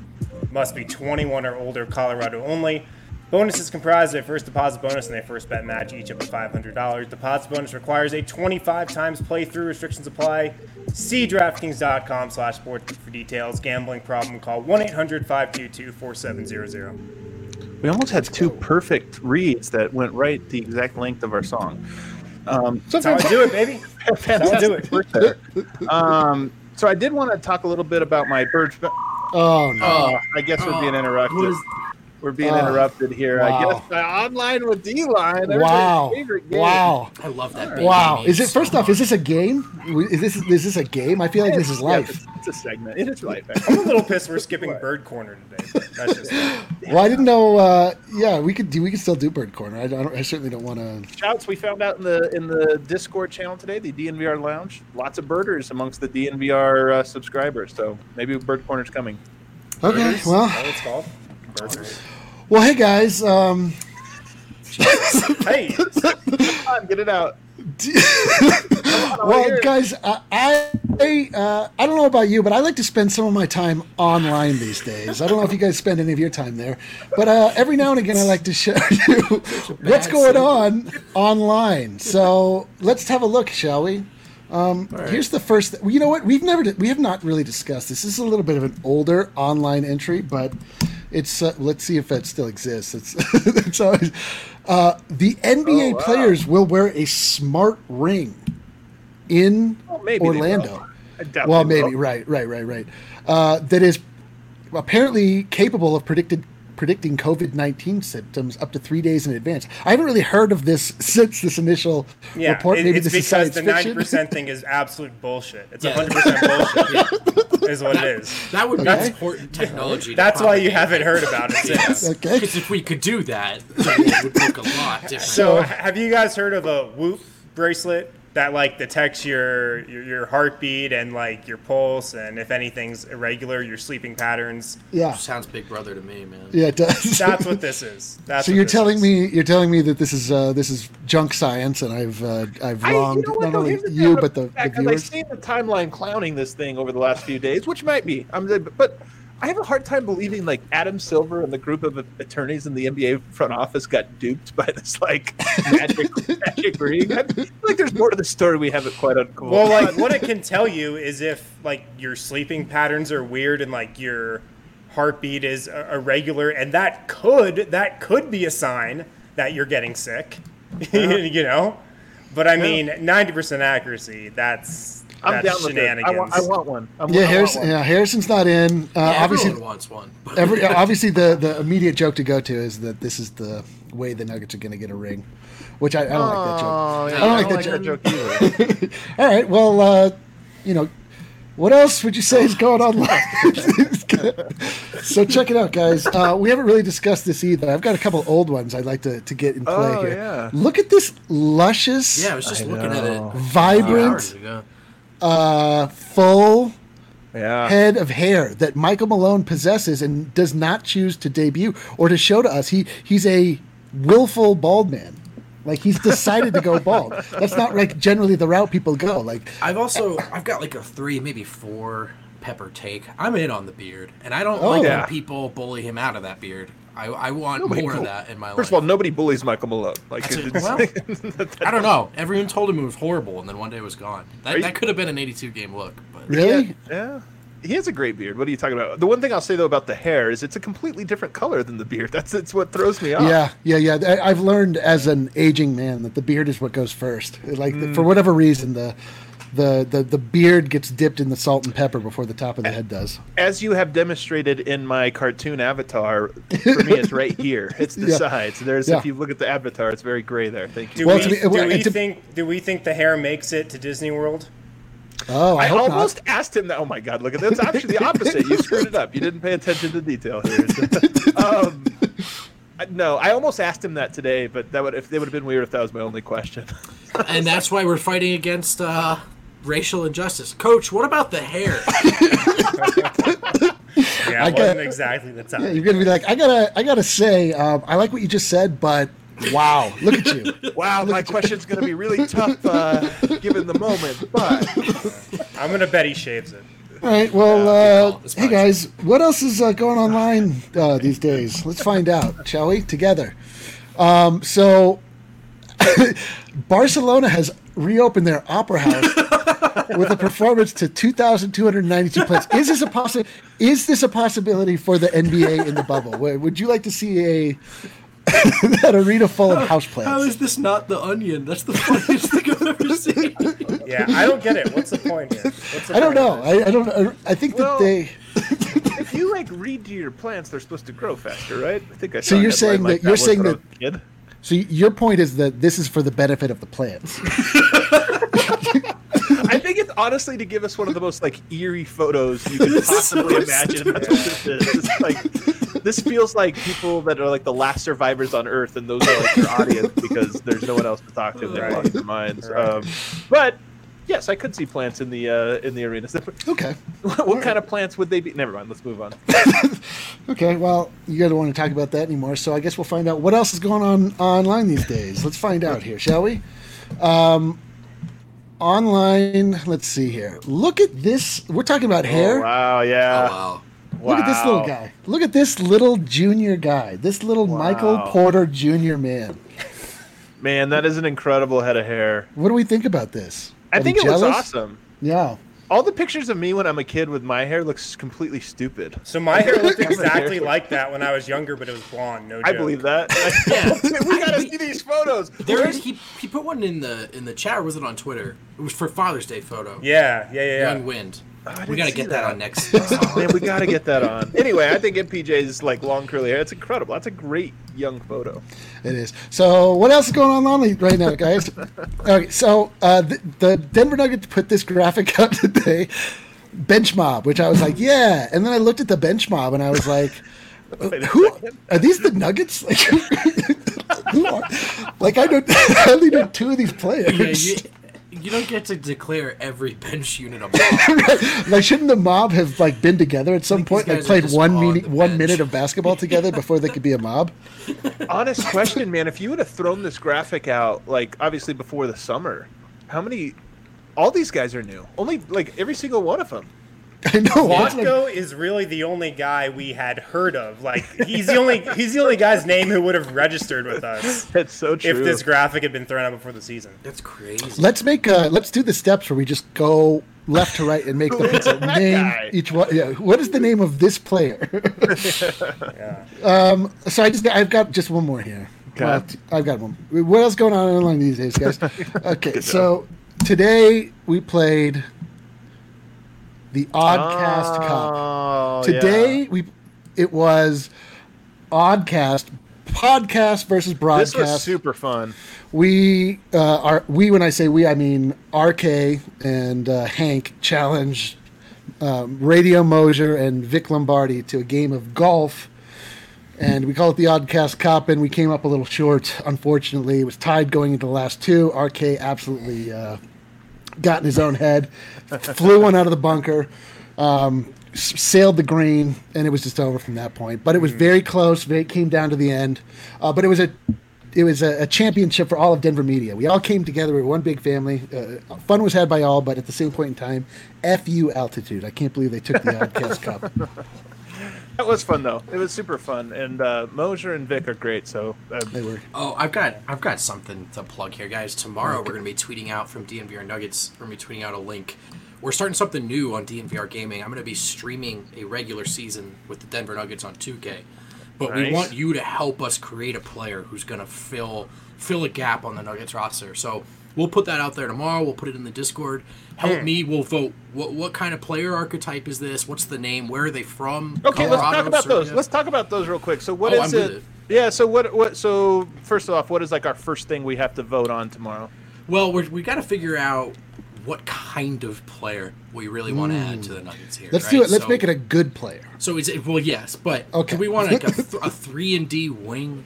Must be 21 or older, Colorado only. Bonus is comprised of a first deposit bonus and a first bet match, each up to $500. Deposit bonus requires a 25 times playthrough. Restrictions apply. See DraftKings.com slash sportsbook for details. Gambling problem, call 1-800-522-4700. We almost had two perfect reads that went right the exact length of our song. Um, That's how I do it, baby. fantastic do it. Um, so I did want to talk a little bit about my bird. oh no! Oh, I guess we're being Oh, interrupted. what is- we're being Oh, interrupted here. I wow. guess uh, online with D line. wow! Favorite game. Wow! I love that. baby Wow! Is it so first off? Is this a game? Is this is this a game? I feel like this is Yeah, life. it's, it's a segment. It is life. I'm a little pissed we're skipping Bird Corner today. But that's just Well, I didn't know. Uh, yeah, we could do. We could still do Bird Corner. I, don't, I certainly don't want to. Shouts we found out in the in the Discord channel today, the DNVR Lounge. Lots of birders amongst the DNVR uh, subscribers. So maybe Bird Corner's coming. Okay. Birders? Well, Is that what it's called? Birders. well, hey guys. Um, Hey, on, get it out. well, guys, I I, uh, I don't know about you, but I like to spend some of my time online these days. I don't know if you guys spend any of your time there, but uh, every now and again, I like to show you what's going on online. So let's have a look, shall we? Um, Here's the first. You know what? We've never, we have not really discussed this. This is a little bit of an older online entry, but It's uh, let's see if that still exists. It's it's always uh, the NBA Oh, wow. players will wear a smart ring in Well, maybe Orlando. will. I doubt Well, they will. maybe right, right, right, right. Uh, that is apparently capable of predicted predicting COVID nineteen symptoms up to three days in advance. I haven't really heard of this since this initial Yeah, report. it- Maybe it's this is because science the 90% thing is absolute bullshit. It's Yeah. hundred percent bullshit. Is what it is. That would be Okay. important technology. to That's why you haven't heard about it since. Okay. Because if we could do that, it would look a lot different. So, have you guys heard of a Whoop bracelet that like detects your, your your heartbeat and like your pulse and if anything's irregular, your sleeping patterns? Yeah, sounds Big Brother to me, man. yeah, it does. That's what this is. That's so you're telling is. me you're telling me that this is uh, this is junk science, and I've uh, I've I, you wronged know not only Here's the thing you but the, the fact, 'cause I've seen the timeline clowning this thing over the last few days, which might be. I'm, but I have a hard time believing like Adam Silver and the group of attorneys in the NBA front office got duped by this like magic magic ring. I feel like there's more to the story we haven't quite uncovered. Well, like what it can tell you is if like your sleeping patterns are weird and like your heartbeat is uh, irregular, and that could that could be a sign that you're getting sick. you know, but I mean, ninety percent accuracy. That's I'm that's down with it. I want, I want one. I want, Yeah, I want Harrison, one. yeah, Harrison's not in. Uh, Yeah, obviously, everyone wants one. every, obviously, the the immediate joke to go to is that this is the way the Nuggets are going to get a ring, which I, I don't like that joke. Oh, yeah, I don't I like don't like that that joke either. All right, well, uh, you know, what else would you say is going on? so check it out, guys. Uh, we haven't really discussed this either. I've got a couple old ones I'd like to, to get in play Oh, here. yeah. Look at this luscious, yeah, I was just I looking at it. know. a few vibrant, hours ago. Uh, full Yeah. head of hair that Michael Malone possesses and does not choose to debut or to show to us. He he's a willful bald man. Like he's decided to go bald. That's not like generally the route people go. Like I've also I've got like a three, maybe four pepper take. I'm in on the beard, and I don't Oh. like Yeah. when people bully him out of that beard. I, I want Nobody more cool. of that in my First of all, nobody bullies Michael Malone. Like, it. it's- Well, I don't know. Everyone told him it was horrible, and then one day it was gone. That, you- that could have been an 82 game look, but really? Yeah. He has a great beard. What are you talking about? The one thing I'll say though about the hair is it's a completely different color than the beard. That's that's what throws me off. Yeah, yeah, yeah. I- I've learned as an aging man that the beard is what goes first. Like Mm. for whatever reason, the, the the the beard gets dipped in the salt and pepper before the top of the head does. As you have demonstrated in my cartoon avatar, for me it's right here. It's the Yeah. sides. There's Yeah. if you look at the avatar, it's very gray there. Thank you. Do Well, we, be- do we to- think do we think the hair makes it to Disney World? Oh, I, I almost not. asked him that. Oh my God! Look at that. It's actually the opposite. You screwed it up. You didn't pay attention to detail here. um, no, I almost asked him that today, but that would if they would have been weird if that was my only question. and that's why we're fighting against uh, racial injustice. Coach, what about the hair? Yeah, I it get- wasn't exactly the time. Yeah, you're gonna be like, I gotta, I gotta say, um, I like what you just said, but wow, look at you. Wow, my question's going to be really tough uh, given the moment, but I'm gonna bet he shaves it. All right, well, good uh, hey guys, what else is uh, going online uh, these days? Let's find out, shall we? Together. Um, so, Barcelona has reopened their opera house with a performance to 2,292 players. Is this a possi- Is this a possibility for the NBA in the bubble? Would would you like to see a an arena full of house How plants? is this not the onion? That's the funniest thing I've ever seen. Yeah, I don't get it. What's the point here? What's the I don't know. I, I don't. I think Well, that they. if you like read to your plants, they're supposed to grow faster, right? I think I So saw a you're headline saying like that- you're saying that- kid. So your point is that this is for the benefit of the plants. I think it's honestly to give us one of the most like eerie photos you could so possibly imagine. That's what this is. It's like this feels like people that are like the last survivors on Earth, and those are like your audience because there's no one else to talk to. They've Right. lost their minds. Right. Um, but yes, I could see plants in the uh, in the arena. Okay. what kind of plants would they be? Never mind. Let's move on. Okay. Well, you guys don't want to talk about that anymore, so I guess we'll find out what else is going on online these days. Let's find out here, shall we? Um, online. Let's see here. Look at this. We're talking about oh, hair. Oh, wow. Oh, Yeah. wow. Look at this little guy. Look at this little junior guy. This little Michael Porter Jr. man. Man, that is an incredible head of hair. What do we think about this? I Are we think it looks awesome. Yeah. All the pictures of me when I'm a kid with my hair looks completely stupid. So my hair looked exactly like that when I was younger, but it was blonde. No joke. I believe that. Yeah. we gotta see these photos. There is he, he put one in the in the chat or was it on Twitter? It was for Father's Day photo. Yeah, yeah, yeah. yeah. Young Wind. I we didn't gotta get that. that. on next. next Oh, man, we gotta get that on. Anyway, I think MPJ's like long curly hair. It's incredible. That's a great young photo. It is. So, what else is going on on right now, guys? okay, so uh, the, the Denver Nuggets put this graphic out today, bench mob, which I was like, yeah. And then I looked at the bench mob and I was like, who are these? The Nuggets? Like, who are? Like, I don't. I only know two of these players. yeah, you, you don't get to declare every bench unit a mob. like, shouldn't the mob have like been together at some point? these Like, played one on meaning, one minute of basketball together before they could be a mob. Honest question, man. If you would have thrown this graphic out, like obviously before the summer, how many? All these guys are new. Only like every single one of them. I know. it's like- Vlatko is really the only guy we had heard of. Like he's the only he's the only guy's name who would have registered with us That's so true. if this graphic had been thrown out before the season. That's crazy. Let's make uh let's do the steps where we just go left to right and make the pizza name guy? each one. Yeah, what is the name of this player? Yeah. um, so I just I've got just one more here. Okay. Well, I've got one. What else going on online these days, guys? Okay, so today we played the Oddcast Cup. Oh, Today yeah. we it was Oddcast podcast versus broadcast. this was super fun. we uh, are we when I say we I mean RK and uh, Hank challenged um, Radio Mosier and Vic Lombardi to a game of golf, and we call it the Oddcast Cup, and we came up a little short. Unfortunately, it was tied going into the last two. RK absolutely uh, got in his own head, flew one out of the bunker. Um, s- sailed the green and it was just over from that point but it was very close it came down to the end uh, but it was a it was a, a championship for all of Denver media. We all came together. We were one big family. Uh, fun was had by all, but at the same point in time, fu altitude. I can't believe they took the Oddcast Cup. That was fun though. It was super fun, and uh, Mosier and Vic are great. So uh, They were. Oh, I've got I've got something to plug here, guys. Tomorrow we're gonna be tweeting out from DNVR Nuggets. We're gonna be tweeting out a link. We're starting something new on DNVR Gaming. I'm gonna be streaming a regular season with the Denver Nuggets on 2K. But we want you to help us create a player who's gonna fill fill a gap on the Nuggets roster. So we'll put that out there tomorrow. We'll put it in the Discord. Help Hmm. me. We'll vote. What what kind of player archetype is this? What's the name? Where are they from? okay, let's talk Colorado, about those. Let's talk about those real quick. So what Oh, is it? it. Yeah. So what? What? So first off, what is like our first thing we have to vote on tomorrow? Well, we're, we got to figure out what kind of player we really want to add to the Nuggets here. Hmm. Let's right? do it. Let's So- make it a good player. So is it? Well, yes, but Okay. do we want like a, th- a three and D wing?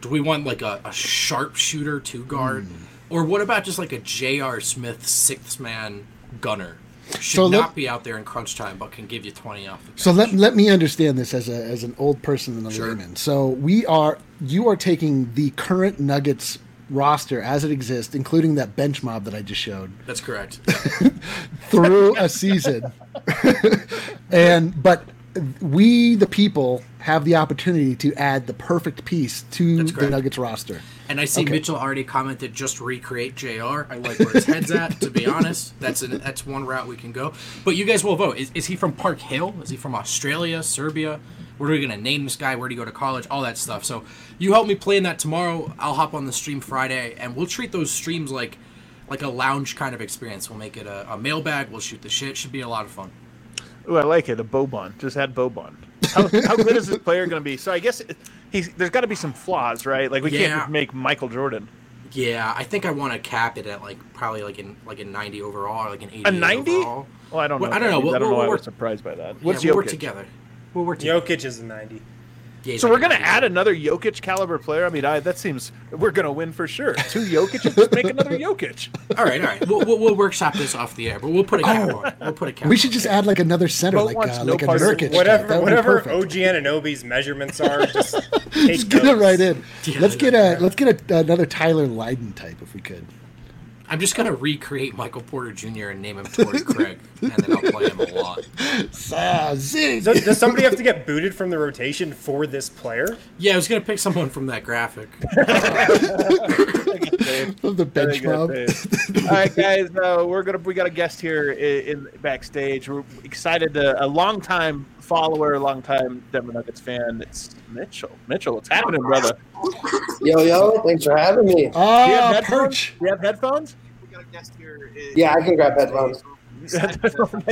Do we want like a, a sharpshooter two guard, Hmm. or what about just like a J.R. Smith sixth man gunner? Should So let- not be out there in crunch time, but can give you twenty off the. So let, let me understand this as a as an old person and a Sure. layman. So we are you are taking the current Nuggets roster as it exists, including that bench mob that I just showed, That's correct. through a season. and but we the people have the opportunity to add the perfect piece to the. Nuggets roster. And I see Okay. Mitchell already commented just recreate JR. I like where his head's at. To be honest, that's an, that's one route we can go. But you guys will vote. Is, is he from Park Hill? Is he from Australia, Serbia? What are we gonna name this guy? Where do you go to college? All that stuff. So you help me plan that tomorrow. I'll hop on the stream Friday, and we'll treat those streams like like a lounge kind of experience. We'll make it a, a mailbag. We'll shoot the shit. Should be a lot of fun. Ooh, I like it. A Boban. Just add Boban. How, how good is this player going to be? So I guess it, he's there's got to be some flaws, right? Like we can't make Michael Jordan. Yeah, I think I want to cap it at like probably like in like a 90 overall, or like an 80 A 90? overall. Well, I don't know. Well, I don't know. I We'll- don't know we'll why I was surprised by that. Yeah, What's we'll work together. We'll work. Jokic is a 90. Yeah, So like we're gonna 90. add another Jokic caliber player. I mean, I, that seems we're gonna win for sure. Two Jokic, just make another Jokic. All right, all right. We'll, we'll, we'll workshop this off the air, but we'll put a cap on. it. We'll put a cap. Oh. We should it. just add like another center, Bo like uh, no like a parts of Nurkic. Whatever, That would be whatever perfect. OG Anunoby's measurements are, just take Just get it right in. Yeah, let's get yeah. a let's get a, another Tyler Lydon type if we could. I'm just gonna recreate Michael Porter Jr. and name him Torrey Craig, and then I'll play him a lot. Ah, zing. So does somebody have to get booted from the rotation for this player? Yeah, I was gonna pick someone from that graphic. stage. the bench mob. All right, guys. Uh, we're gonna we got a guest here in, in backstage. We're excited to a long time follower, a long time Denver Nuggets fan. It's Mitchell. Mitchell, what's happening, brother? Yo, yo, thanks for having me. Do you have headphones? perch. Do you have headphones? Yeah, I can grab headphones.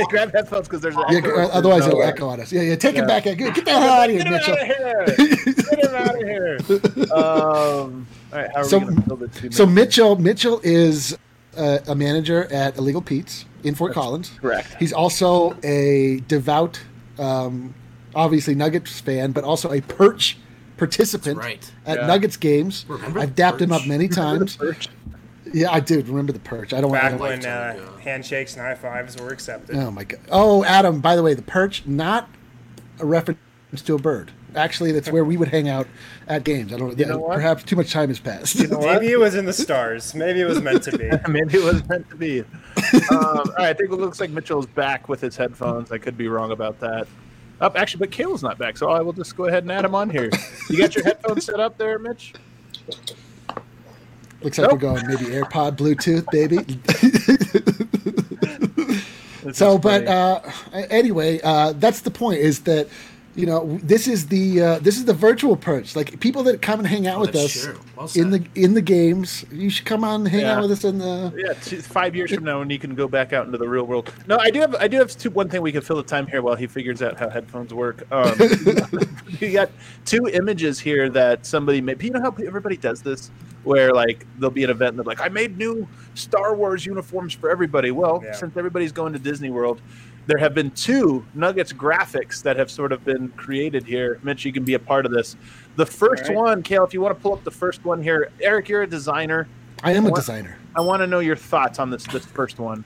Grab headphones because there's an Yeah, echo. otherwise it'll echo on us. Yeah, yeah. Take Yeah. it back. Get get the hell out of here, Get him Mitchell. out of here! Get him out of here! Um, all right, how are So- we going to build So Mitchell, Mitchell is uh, a manager at Illegal Pete's in Fort Collins. correct. He's also a devout, um, obviously Nuggets fan, but also a perch participant right. at Yeah. Nuggets games. Remember I've the dapped him up many times. yeah, I do remember the perch. I don't want. I Back don't, when uh, Lifetime handshakes and high fives were accepted. oh my god. Oh, Adam. By the way, the perch not a reference to a bird. Actually, that's where we would hang out at games. I don't. You know what? Perhaps too much time has passed. You know what? Maybe it was in the stars. Maybe it was meant to be. Maybe it was meant to be. um, all right, I think it looks like Mitchell's back with his headphones. I could be wrong about that. Up, actually, but Kale's not back, so I will just go ahead and add him on here. You got your headphones set up there, Mitch? Looks like Nope. we're going maybe AirPod, Bluetooth, baby. So, but uh, anyway, uh, that's the point. Is that you know this is the uh, this is the virtual perch. Like people that come and hang out Oh, with us. Well in the in the games. You should come on and hang Yeah. out with us in the. yeah, two, five years from now, when you can go back out into the real world. No, I do have, I do have two, one thing we can fill the time here while he figures out how headphones work. Um, you got two images here that somebody made. You know how everybody does this, where like there'll be an event and they're like, "I made new Star Wars uniforms for everybody." Well, Yeah. since everybody's going to Disney World. There have been two Nuggets graphics that have sort of been created here. Mitch, you can be a part of this. The first All right. one, Kale, if you want to pull up the first one here. Eric, you're a designer. I am a What? designer. I want to know your thoughts on this this first one.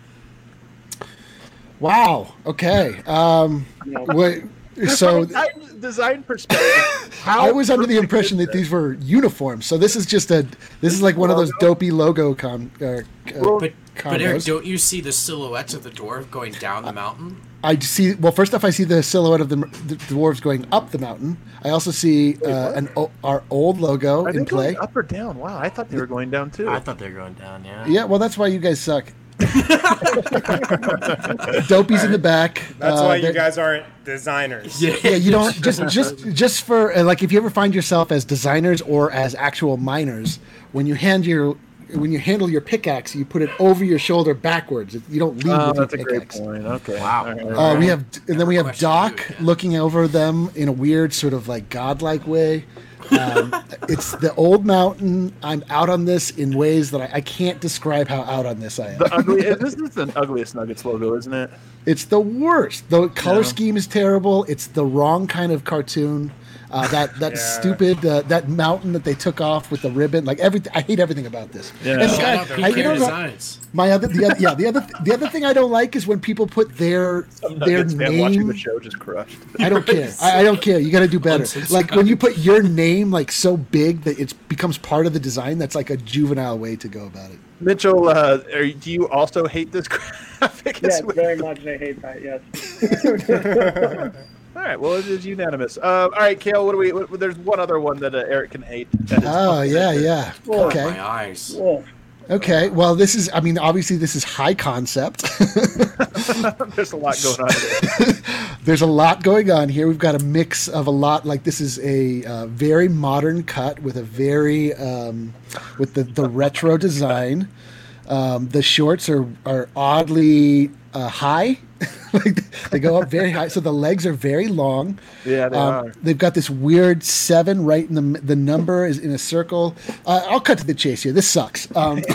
Wow. Okay. Um, wait, so design, design perspective, how I was under the impression that these were uniforms. So this is just a this is like one of those dopey logo com. Uh, uh, But, but Eric, don't you see the silhouettes of the dwarf going down the mountain? I see. Well, first off, I see the silhouette of the, the dwarves going up the mountain. I also see uh, an o- our old logo Are they in play. going up or down? Wow, I thought they were going down too. I thought they were going down. Yeah. Yeah, well, that's why you guys suck. Dopey's in the back. That's Uh, why you guys aren't designers. Yeah, you don't just just just for uh, like if you ever find yourself as designers or as actual miners, when you hand your when you handle your pickaxe, you put it over your shoulder backwards. You don't leave Oh, with that's a great point. Okay. Wow. All right. Uh, we have, and then we have Doc to yeah. looking over them in a weird, sort of like godlike way. Um, it's the old mountain. I'm out on this in ways that I, I can't describe how out on this I am. the ugly. This is the ugliest Nuggets logo, isn't it? It's the worst. The color Yeah. scheme is terrible. It's the wrong kind of cartoon. Uh, that that Yeah. stupid uh, that mountain that they took off with the ribbon, like everything. I hate everything about this. Yeah. And the guy- I- you know? Designs. my other, the other, yeah, the other, the other thing I don't like is when people put their their Nuggets fan watching name the show just crushed. I don't care. I, I don't care. You got to do better. Like when you put your name like so big that it becomes part of the design. That's like a juvenile way to go about it. Mitchell, uh, are, do you also hate this graphic? Yes, as well? very much. I hate that. Yes. All right. Well, it is unanimous. Uh, all right, Kale. What do we? What, there's one other one that uh, Eric can hate. Oh yeah, yeah. Well, Okay, My eyes. Whoa. okay. Well, this is. I mean, obviously, this is high concept. there's a lot going on. There. There's a lot going on here. We've got a mix of a lot. Like this is a uh, very modern cut with a very um, with the the retro design. Um, the shorts are are oddly uh, high. like they go up very high, so the legs are very long. Yeah, they Um, are. They've got this weird seven right in the the number is in a circle. Uh, I'll cut to the chase here. This sucks. Um,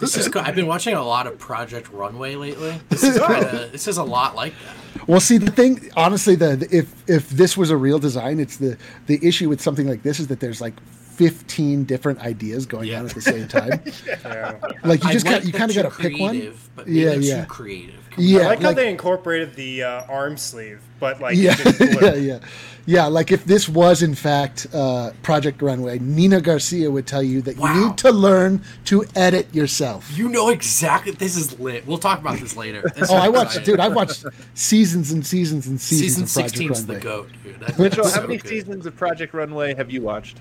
This is. co- I've been watching a lot of Project Runway lately. This is kind of. This is a lot like that. Well, see, the thing, honestly, the, the- if if this was a real design, it's the the issue with something like this is that there's like 15 different ideas going Yeah. on at the same time. Yeah. Like you I just like got you kind of got to pick one. But Yeah, yeah. Too creative. Yeah, I like, how like- they incorporated the uh, arm sleeve, but like Yeah, it's just blue. yeah, yeah, yeah. Like if this was in fact uh, Project Runway, Nina Garcia would tell you that Wow. you need to learn to edit yourself. You know exactly. This is lit. We'll talk about this later. This Oh, I watched, exciting. dude. I've watched seasons and seasons and seasons Season of Project 16 is the goat, dude. Mitchell, so how many good. seasons of Project Runway have you watched?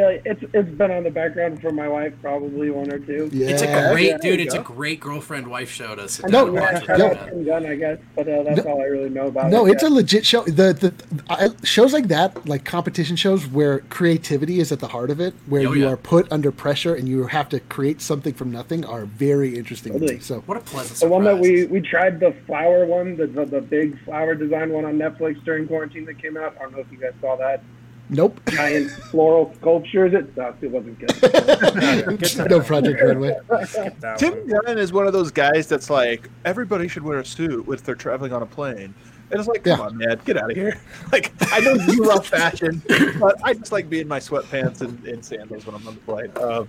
It's it's been on the background for my wife, probably one or two. Yeah. It's a great Yeah, dude. you It's a great girlfriend wife show to sit No, and watch. shout Yo. out I guess, but uh, that's No. all I really know about No, it. it's a legit show. The the uh, shows like that, like competition shows, where creativity is at the heart of it, where Oh, you yeah. are put under pressure and you have to create something from nothing, are very interesting. to. Totally. So What a pleasant The surprise. one that we, we tried the flower one, the, the the big flower design one on Netflix during quarantine that came out. I don't know if you guys saw that. Nope, Giant floral sculptures. It sucked. It wasn't good. no Project Runway. That Tim one. Gunn is one of those guys that's like everybody should wear a suit if they're traveling on a plane. And it's like, come Yeah. on, man, get out of here. Like, I know you love fashion, but I just like being in my sweatpants and, and sandals when I'm on the flight. Um,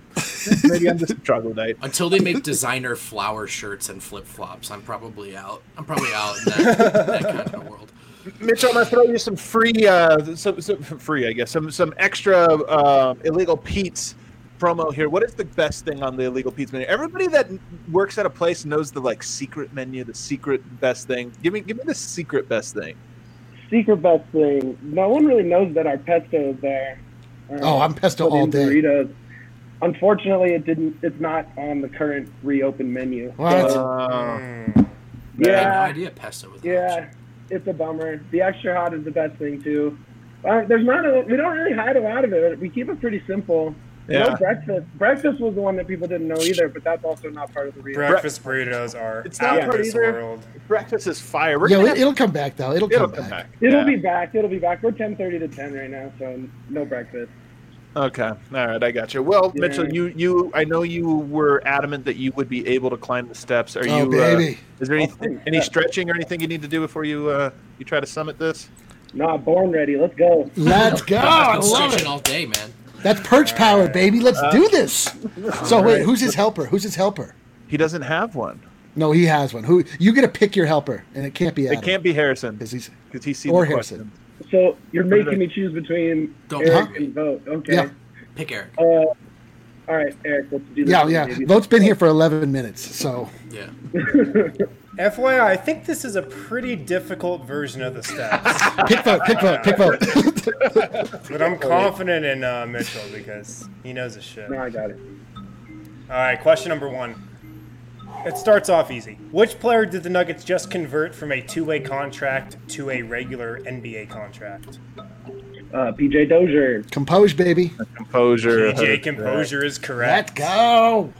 maybe I'm just a troglodyte. Until they make designer flower shirts and flip flops, I'm probably out. I'm probably out in that, that kind of world. Mitch, I'm gonna throw you some free, uh, some, some free, I guess, some some extra uh, illegal Pete's promo here. What is the best thing on the illegal Pete's menu? Everybody that works at a place knows the like secret menu, the secret best thing. Give me, give me the secret best thing. Secret best thing. No one really knows that our pesto is there. Uh, Oh, I'm pesto put all day. Burritos. Unfortunately, it didn't. It's not on the current reopened menu. What? So, Uh. I had no yeah, idea pesto was. an yeah, option. It's a bummer. The extra hot is the best thing too. Uh, there's not a. We don't really hide a lot of it. We keep it pretty simple. Yeah. No breakfast. Breakfast was the one that people didn't know either, but that's also not part of the reopen. Breakfast burritos are It's not out of part this either. world. breakfast is fire. We're Yeah, it, have- it'll come back though. It'll, it'll come, come back. back. It'll Yeah. be back. It'll be back. We're 10:30 to 10 right now, so no breakfast. Okay, all right, I got you. Well, Yeah. Mitchell, you you I know you were adamant that you would be able to climb the steps. Are Oh, you? baby. Uh, is there any, Oh, any stretching or anything you need to do before you uh, you try to summit this? Nah, born ready. Let's go. Let's go. I I've love stretching it. all day, man. That's perch power, baby. Let's Uh, do this. So wait, who's his helper? Who's his helper? He doesn't have one. No, he has one. Who you get to pick your helper, and it can't be Adam. It can't be Harrison 'cause he's because he's seen or the Harrison. question. So you're What making me choose between Don't Eric pick me. and vote. Okay. Yeah. Pick Eric. Uh, all right, Eric. Let's do this. Yeah, yeah. baby. Vote's been here for 11 minutes, so Yeah. FYI, I think this is a pretty difficult version of the steps, pick vote, pick vote, pick vote. but I'm confident in uh, Mitchell because he knows his shit. No, I got it. All right, question number one. It starts off easy. Which player did the Nuggets just convert from a two-way contract to a regular NBA contract? Uh, PJ Dozier. Compose, baby. Composure. PJ Composure is correct. Let's go.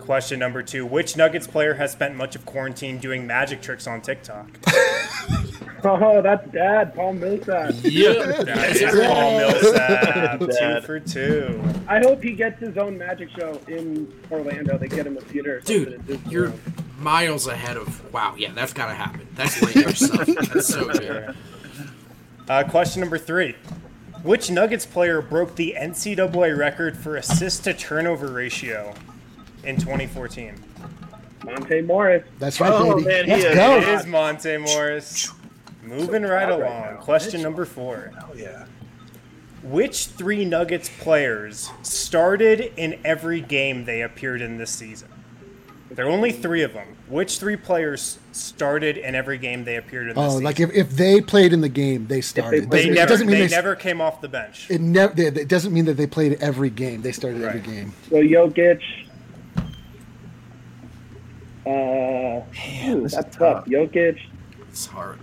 Question number two. Which Nuggets player has spent much of quarantine doing magic tricks on TikTok? Oh, that's Dad, Paul Millsap. Yeah. That is Paul Millsap. two for two. I hope he gets his own magic show in Orlando. They get him a theater. Dude, you're World. miles ahead of. Wow, yeah, that's gotta happen. That's later stuff. That's so good. Uh, question number three. Which Nuggets player broke the NCAA record for assist to turnover ratio in 2014? Monte Morris. That's right, Oh, baby. man, Let's is- go. It is Monte Morris. Moving right right along. now. Question number four. Oh yeah. Which three Nuggets players started in every game they appeared in this season? There are only three of them. Which three players started in every game they appeared in oh, this Oh, season? like if, if they played in the game, they started. they Doesn't- never, doesn't mean they they, never came off the bench. It never. It doesn't mean that they played every game. They started every Right. game. So Jokic. Uh, ooh, this is that's tough. tough. Jokic. It's hard.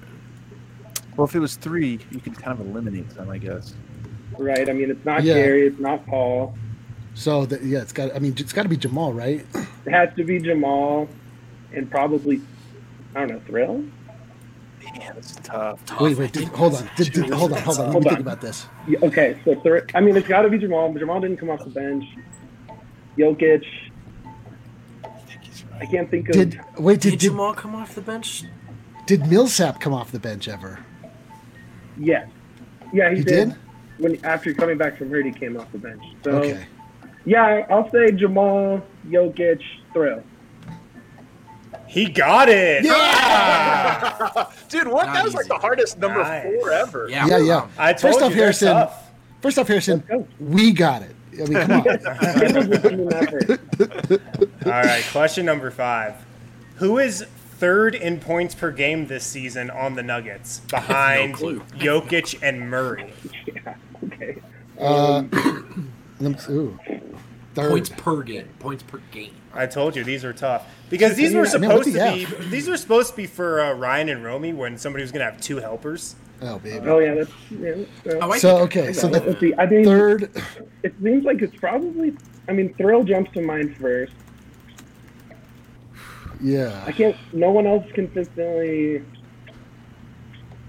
Well, if it was three, you could kind of eliminate them, I guess. Right. I mean, it's not Yeah. Gary. It's not Paul. So that, yeah, it's got. I mean, it's got to be Jamal, right? It has to be Jamal, and probably I don't know Thrill. Man, this is tough. Wait, wait. Did, hold on. Did, did, hold on. Hold on. Let me Hold think about this. Yeah, Okay, so Thrill. I mean, it's got to be Jamal. Jamal didn't come off the bench. Jokic. I can't think of. Did wait? Did Did did, Jamal come off the bench? did Millsap come off the bench ever? yeah, yeah, he, He did. did? When after coming back from hurt, he came off the bench. So Okay. yeah, I'll say Jamal, Jokic, Thrill. He got it. Yeah. Dude, what? Not that was like the hardest number Nice. four ever. Yeah. Yeah, we're yeah. I told First you off, Harrison. tough. First off, Harrison, we got it. I mean, come on. It was a team effort. All right, question number five. Who is third in points per game this season on the Nuggets, behind clue. Jokic and Murray? Yeah. Okay. Uh, Ooh. Third. Points per game. Points per game. I told you these were tough because these were supposed to be. These were supposed to be for uh, Ryan and Romy when somebody was gonna have two helpers. Oh baby. Oh yeah, that's yeah. that's- Oh, So okay, so Let's the see. I mean, third. it seems like it's probably. I mean, Thrill jumps to mind first. Yeah. I can't. No one else consistently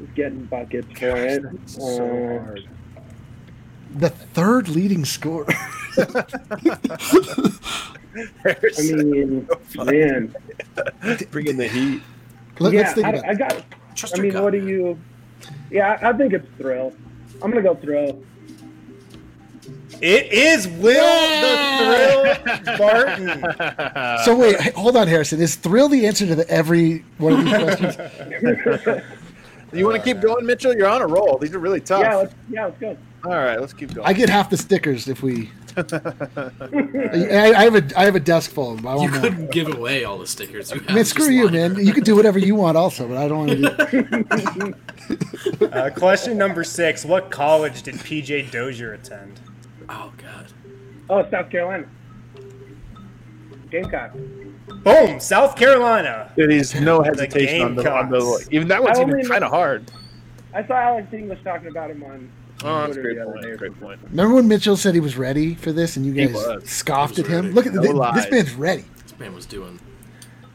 is getting buckets for it. So Uh, hard. The third leading scorer. I mean, man. bring in the heat. Let, yeah, us think I, about I got. Trust I mean, gut. what do you? Yeah, I, I think it's Thrill. I'm gonna go Thrill. It is Will the Thrill Barton. So wait, hold on, Harrison. Is thrill the answer to the, every one of these questions? You want to keep going, Mitchell? You're on a roll. These are really tough. Yeah, let's, yeah, let's go. All right, let's keep going. I get half the stickers if we. I, I have a I have a desk full. Of them. I You couldn't give away all the stickers. You have Man, screw you, lying. man. You can do whatever you want, also, but I don't want to do. Uh, question number six: What college did PJ Dozier attend? Oh god. Oh, South Carolina. Gamecock. Boom, South Carolina. There is no hesitation on the, on the even that one's I even kind of hard. I saw Alex English talking about him on. Oh, that's a great the other point. day. Great point. Remember when Mitchell said he was ready for this, and you guys scoffed at was him? ready. Look at No thi- this lies. man's ready. This man was doing.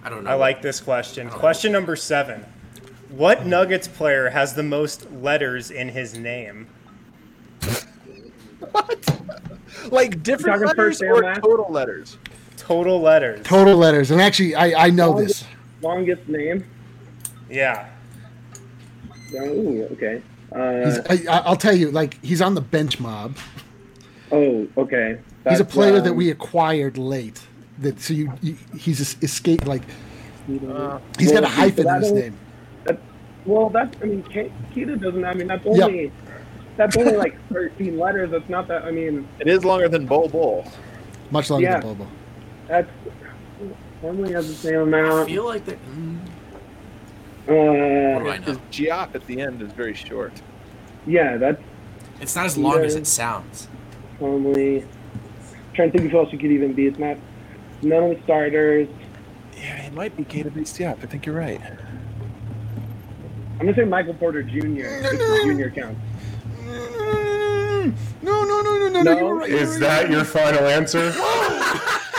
I don't know. I like this question. Question number seven: What Nuggets player has the most letters in his name? What? Like different talking letters first or last? total letters? Total letters. Total letters, and actually, I I know this. Longest name. Yeah. Oh, okay. He's, Uh, I, I'll tell you, like he's on the bench mob. oh, okay. He's a That's, player that um, we acquired late. That so you, you he's escaped like Uh, he's got a hyphen in his is- name. Well, that's. I mean, Ke- Keita doesn't. I mean, that's only. That's only like 13 letters. That's not that. I mean, it is longer than Bol Bol. Much longer Yeah. than Bobo. that's. Normally has the same amount. I feel like that. Mm, Uh, what do I His know? Diop at the end is very short. yeah, that's It's not as long as it sounds. normally. Trying to think of who else you could even be. It's not. None of the starters. Yeah, it might be Keita Diop. I think you're right. I'm gonna say Michael Porter Jr. If junior counts. No, no, no, no, no, no. No. You're right. Is you're that your final answer?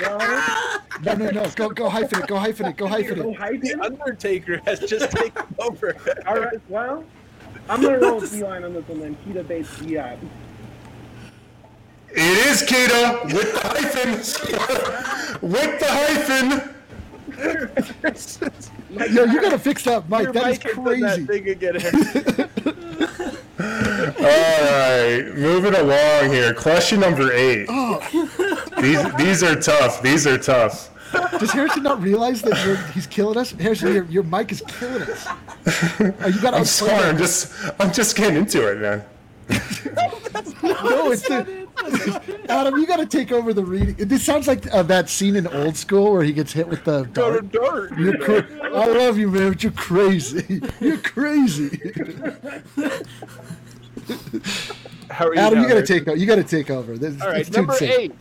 Well, No, no, no. Go, go hyphen it. Go hyphen it. Go hyphen it. The hyphen? Undertaker has just taken over. All right. Well, I'm gonna roll with Eli on this one then. Keita Bates Diop. It is Keita with the hyphen. with the hyphen. Yo, you gotta fix that, Mike. Your That is mic had done that thing again, Harrison. All right, moving along here. Question number eight. Oh. These these are tough. These are tough. Does Harrison not realize that you're, he's killing us? Harrison, your, your mic is killing us. Oh, you gotta I'm sorry. I'm just I'm just getting into it, man. No, it's the, Adam. You got to take over the reading. This sounds like uh, that scene in Old School where he gets hit with the Go to dart. dirt. You're cra- I love you, man, but you're crazy. You're crazy. How are you Adam, now, you got to take. over. You got to take over. This, All right, it's too number insane.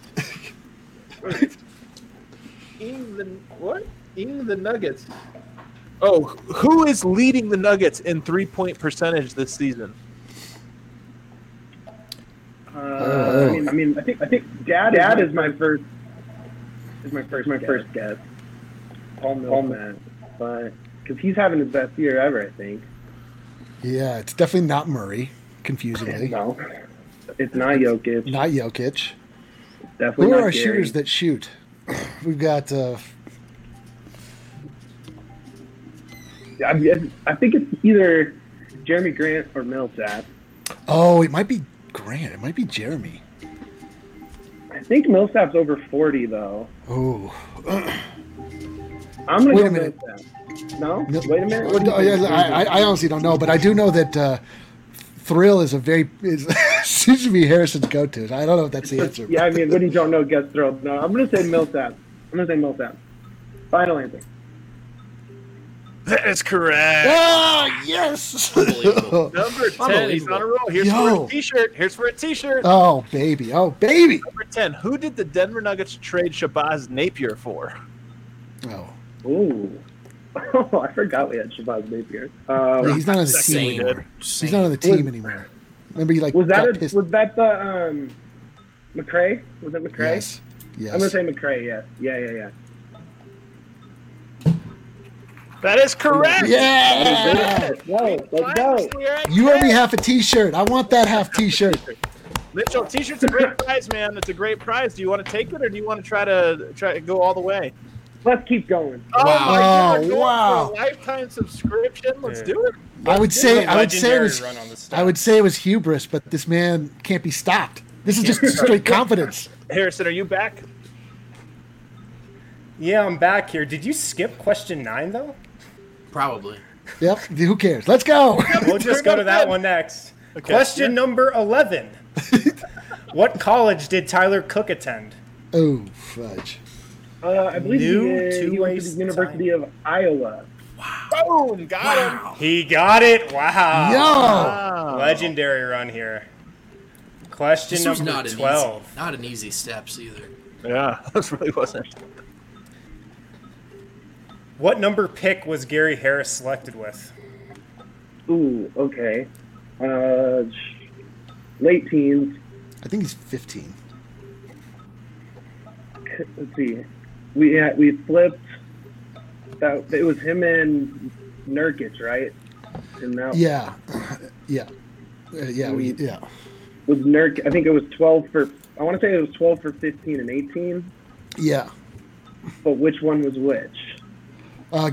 eight. Ing the what? Ing the Nuggets. Oh, who is leading the Nuggets in three-point percentage this season? Uh, I mean, I mean, I think I think Dad Dad is my first is my first my first guess. Paul Millsap, but because he's having his best year ever, I think. Yeah, it's definitely not Murray. Confusingly, No, it's not Jokic. not Jokic. Definitely Who not are our Gary. shooters that shoot? We've got. Uh, I, I think it's either Jerami Grant or Millsap. oh, it might be Grant. It might be Jerami. I think Millsap's over forty though. Oh, I'm gonna Wait go a minute. Millsap. No, No- wait a minute. No, I, I I honestly don't know, but I do know that uh, Thrill is a very is, seems to be Harrison's go-to. I don't know if that's the answer. yeah, I mean, when you don't know, gets thrilled. No, I'm gonna say Millsap. I'm gonna say Millsap. Final answer. That is correct. Ah, yes. Number 10. He's on a roll. Here's Yo. for a t-shirt. Here's for a t-shirt. oh baby, oh baby. Number 10. Who did the Denver Nuggets trade Shabazz Napier for? Oh, Ooh. Oh, I forgot we had Shabazz Napier. Uh, Yeah, he's not on the team anymore. Same. He's not on the team anymore. Remember, he like was that got a, was that the um, McRae? Was it McRae? Yes, yes. I'm gonna say McRae. Yeah, yeah, yeah, yeah. That is correct. Yeah. Let's go. Let's go. You owe me half a T-shirt. I want that half T-shirt. Mitchell, t-shirt's a great prize, man. It's a great prize. Do you want to take it or do you want to try to try to go all the way? Let's keep going. Oh, my God, Oh, for a wow. lifetime subscription. Let's do it. I would say a I would say it was run on I would say it was hubris, but this man can't be stopped. This is just straight confidence. Harrison, are you back? Yeah, I'm back here. Did you skip question nine though? Probably. Yep. Who cares? Let's go. We'll just go to that one next. Question number eleven. what college did Tyler Cook attend? Oh fudge. Uh, I believe New he, did- he went to the University of Iowa. Boom! Got him. He got it. Wow. Yo. Wow. Legendary run here. Question This number not an twelve. easy, not an easy steps either. Yeah, this really wasn't. What number pick was Gary Harris selected with? Ooh, okay. Uh, late teens. I think he's 15. Let's see. We had, we flipped. That it was him and Nurkic, right? And that Yeah. Yeah. Uh, yeah. We. Yeah. was Nurk. I think it was twelve for. I want to say it was twelve for fifteen and eighteen. Yeah. But which one was which? Uh,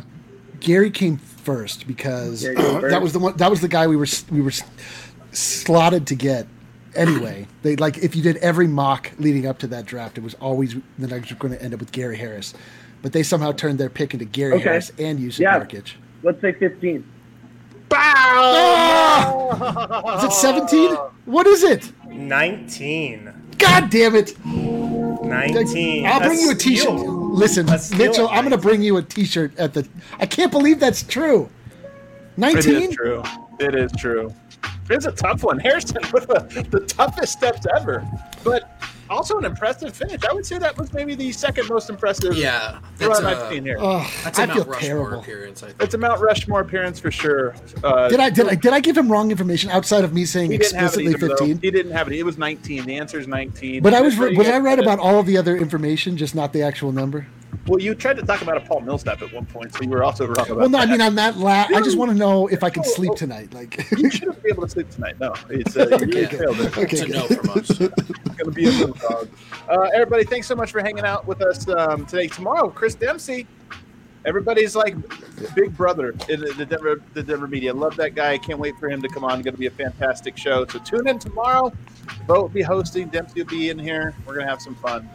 Gary came first because Gary came that was the one. That was the guy we were we were slotted to get. Anyway, they like if you did every mock leading up to that draft, it was always the Nuggets were going to end up with Gary Harris, but they somehow turned their pick into Gary Okay. Harris and Jusuf Yeah. Nurkic. Let's say fifteen. Ah! Is it 17? What is it? Nineteen. God damn it! Nineteen. I'll bring you a T-shirt. Steal. Listen, Mitchell, I'm going to bring you a T-shirt at the. I can't believe that's true. It is Nineteen. true. It is true. It's a tough one. Harrison with the, the toughest steps ever, but also an impressive finish. I would say that was maybe the second most impressive Yeah, that's run I've seen here. Oh, that's a I Mount feel Rushmore terrible. appearance. I think. It's a Mount Rushmore appearance for sure. Uh, Did I did I did I give him wrong information outside of me saying He didn't have it explicitly 15? He didn't have it. It was 19. The answer is 19. But I was That's was I you right about all of the other information, just not the actual number? Well, you tried to talk about a Paul Millsap at one point, so you were also wrong about Well, no, I mean on that la I just want to know if I can sleep tonight. Like, you shouldn't be able to sleep tonight. No, it's uh, you really Okay. failed it. okay, It's a good. no from us. It's gonna be a little dog. Uh, everybody, thanks so much for hanging out with us um, today. Tomorrow, Chris Dempsey. Everybody's like big brother in the the Denver, the Denver media. Love that guy. Can't wait for him to come on. Going to be a fantastic show. So tune in tomorrow. Bo will be hosting. Dempsey will be in here. We're gonna have some fun.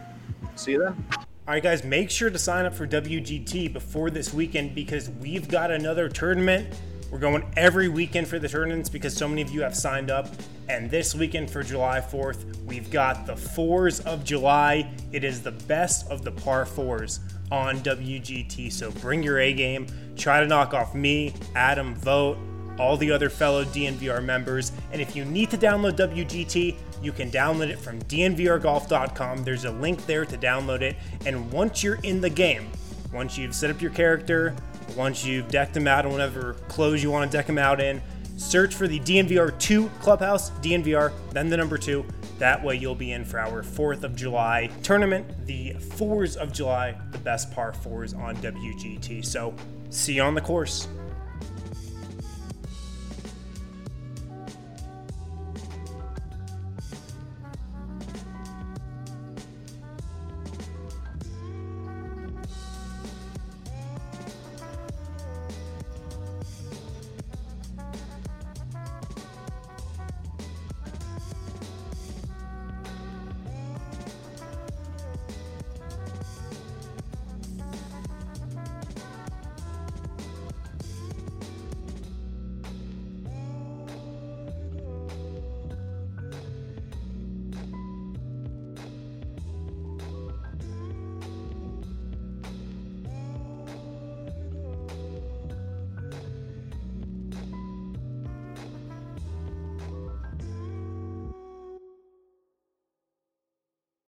See you then. All right, guys, make sure to sign up for WGT before this weekend because we've got another tournament. We're going every weekend for the tournaments because so many of you have signed up. And this weekend for July 4th, we've got the fours of July. It is the best of the par fours on WGT. So bring your A game. Try to knock off me, Adam, Vote, all the other fellow DNVR members. And if you need to download WGT, you can download it from dnvrgolf.com. There's a link there to download it. And once you're in the game, once you've set up your character, once you've decked them out in whatever clothes you want to deck them out in, search for the DNVR 2 Clubhouse, DNVR, then the number 2. That way you'll be in for our 4th of July tournament, the 4s of July, the best par 4s on WGT. So see you on the course.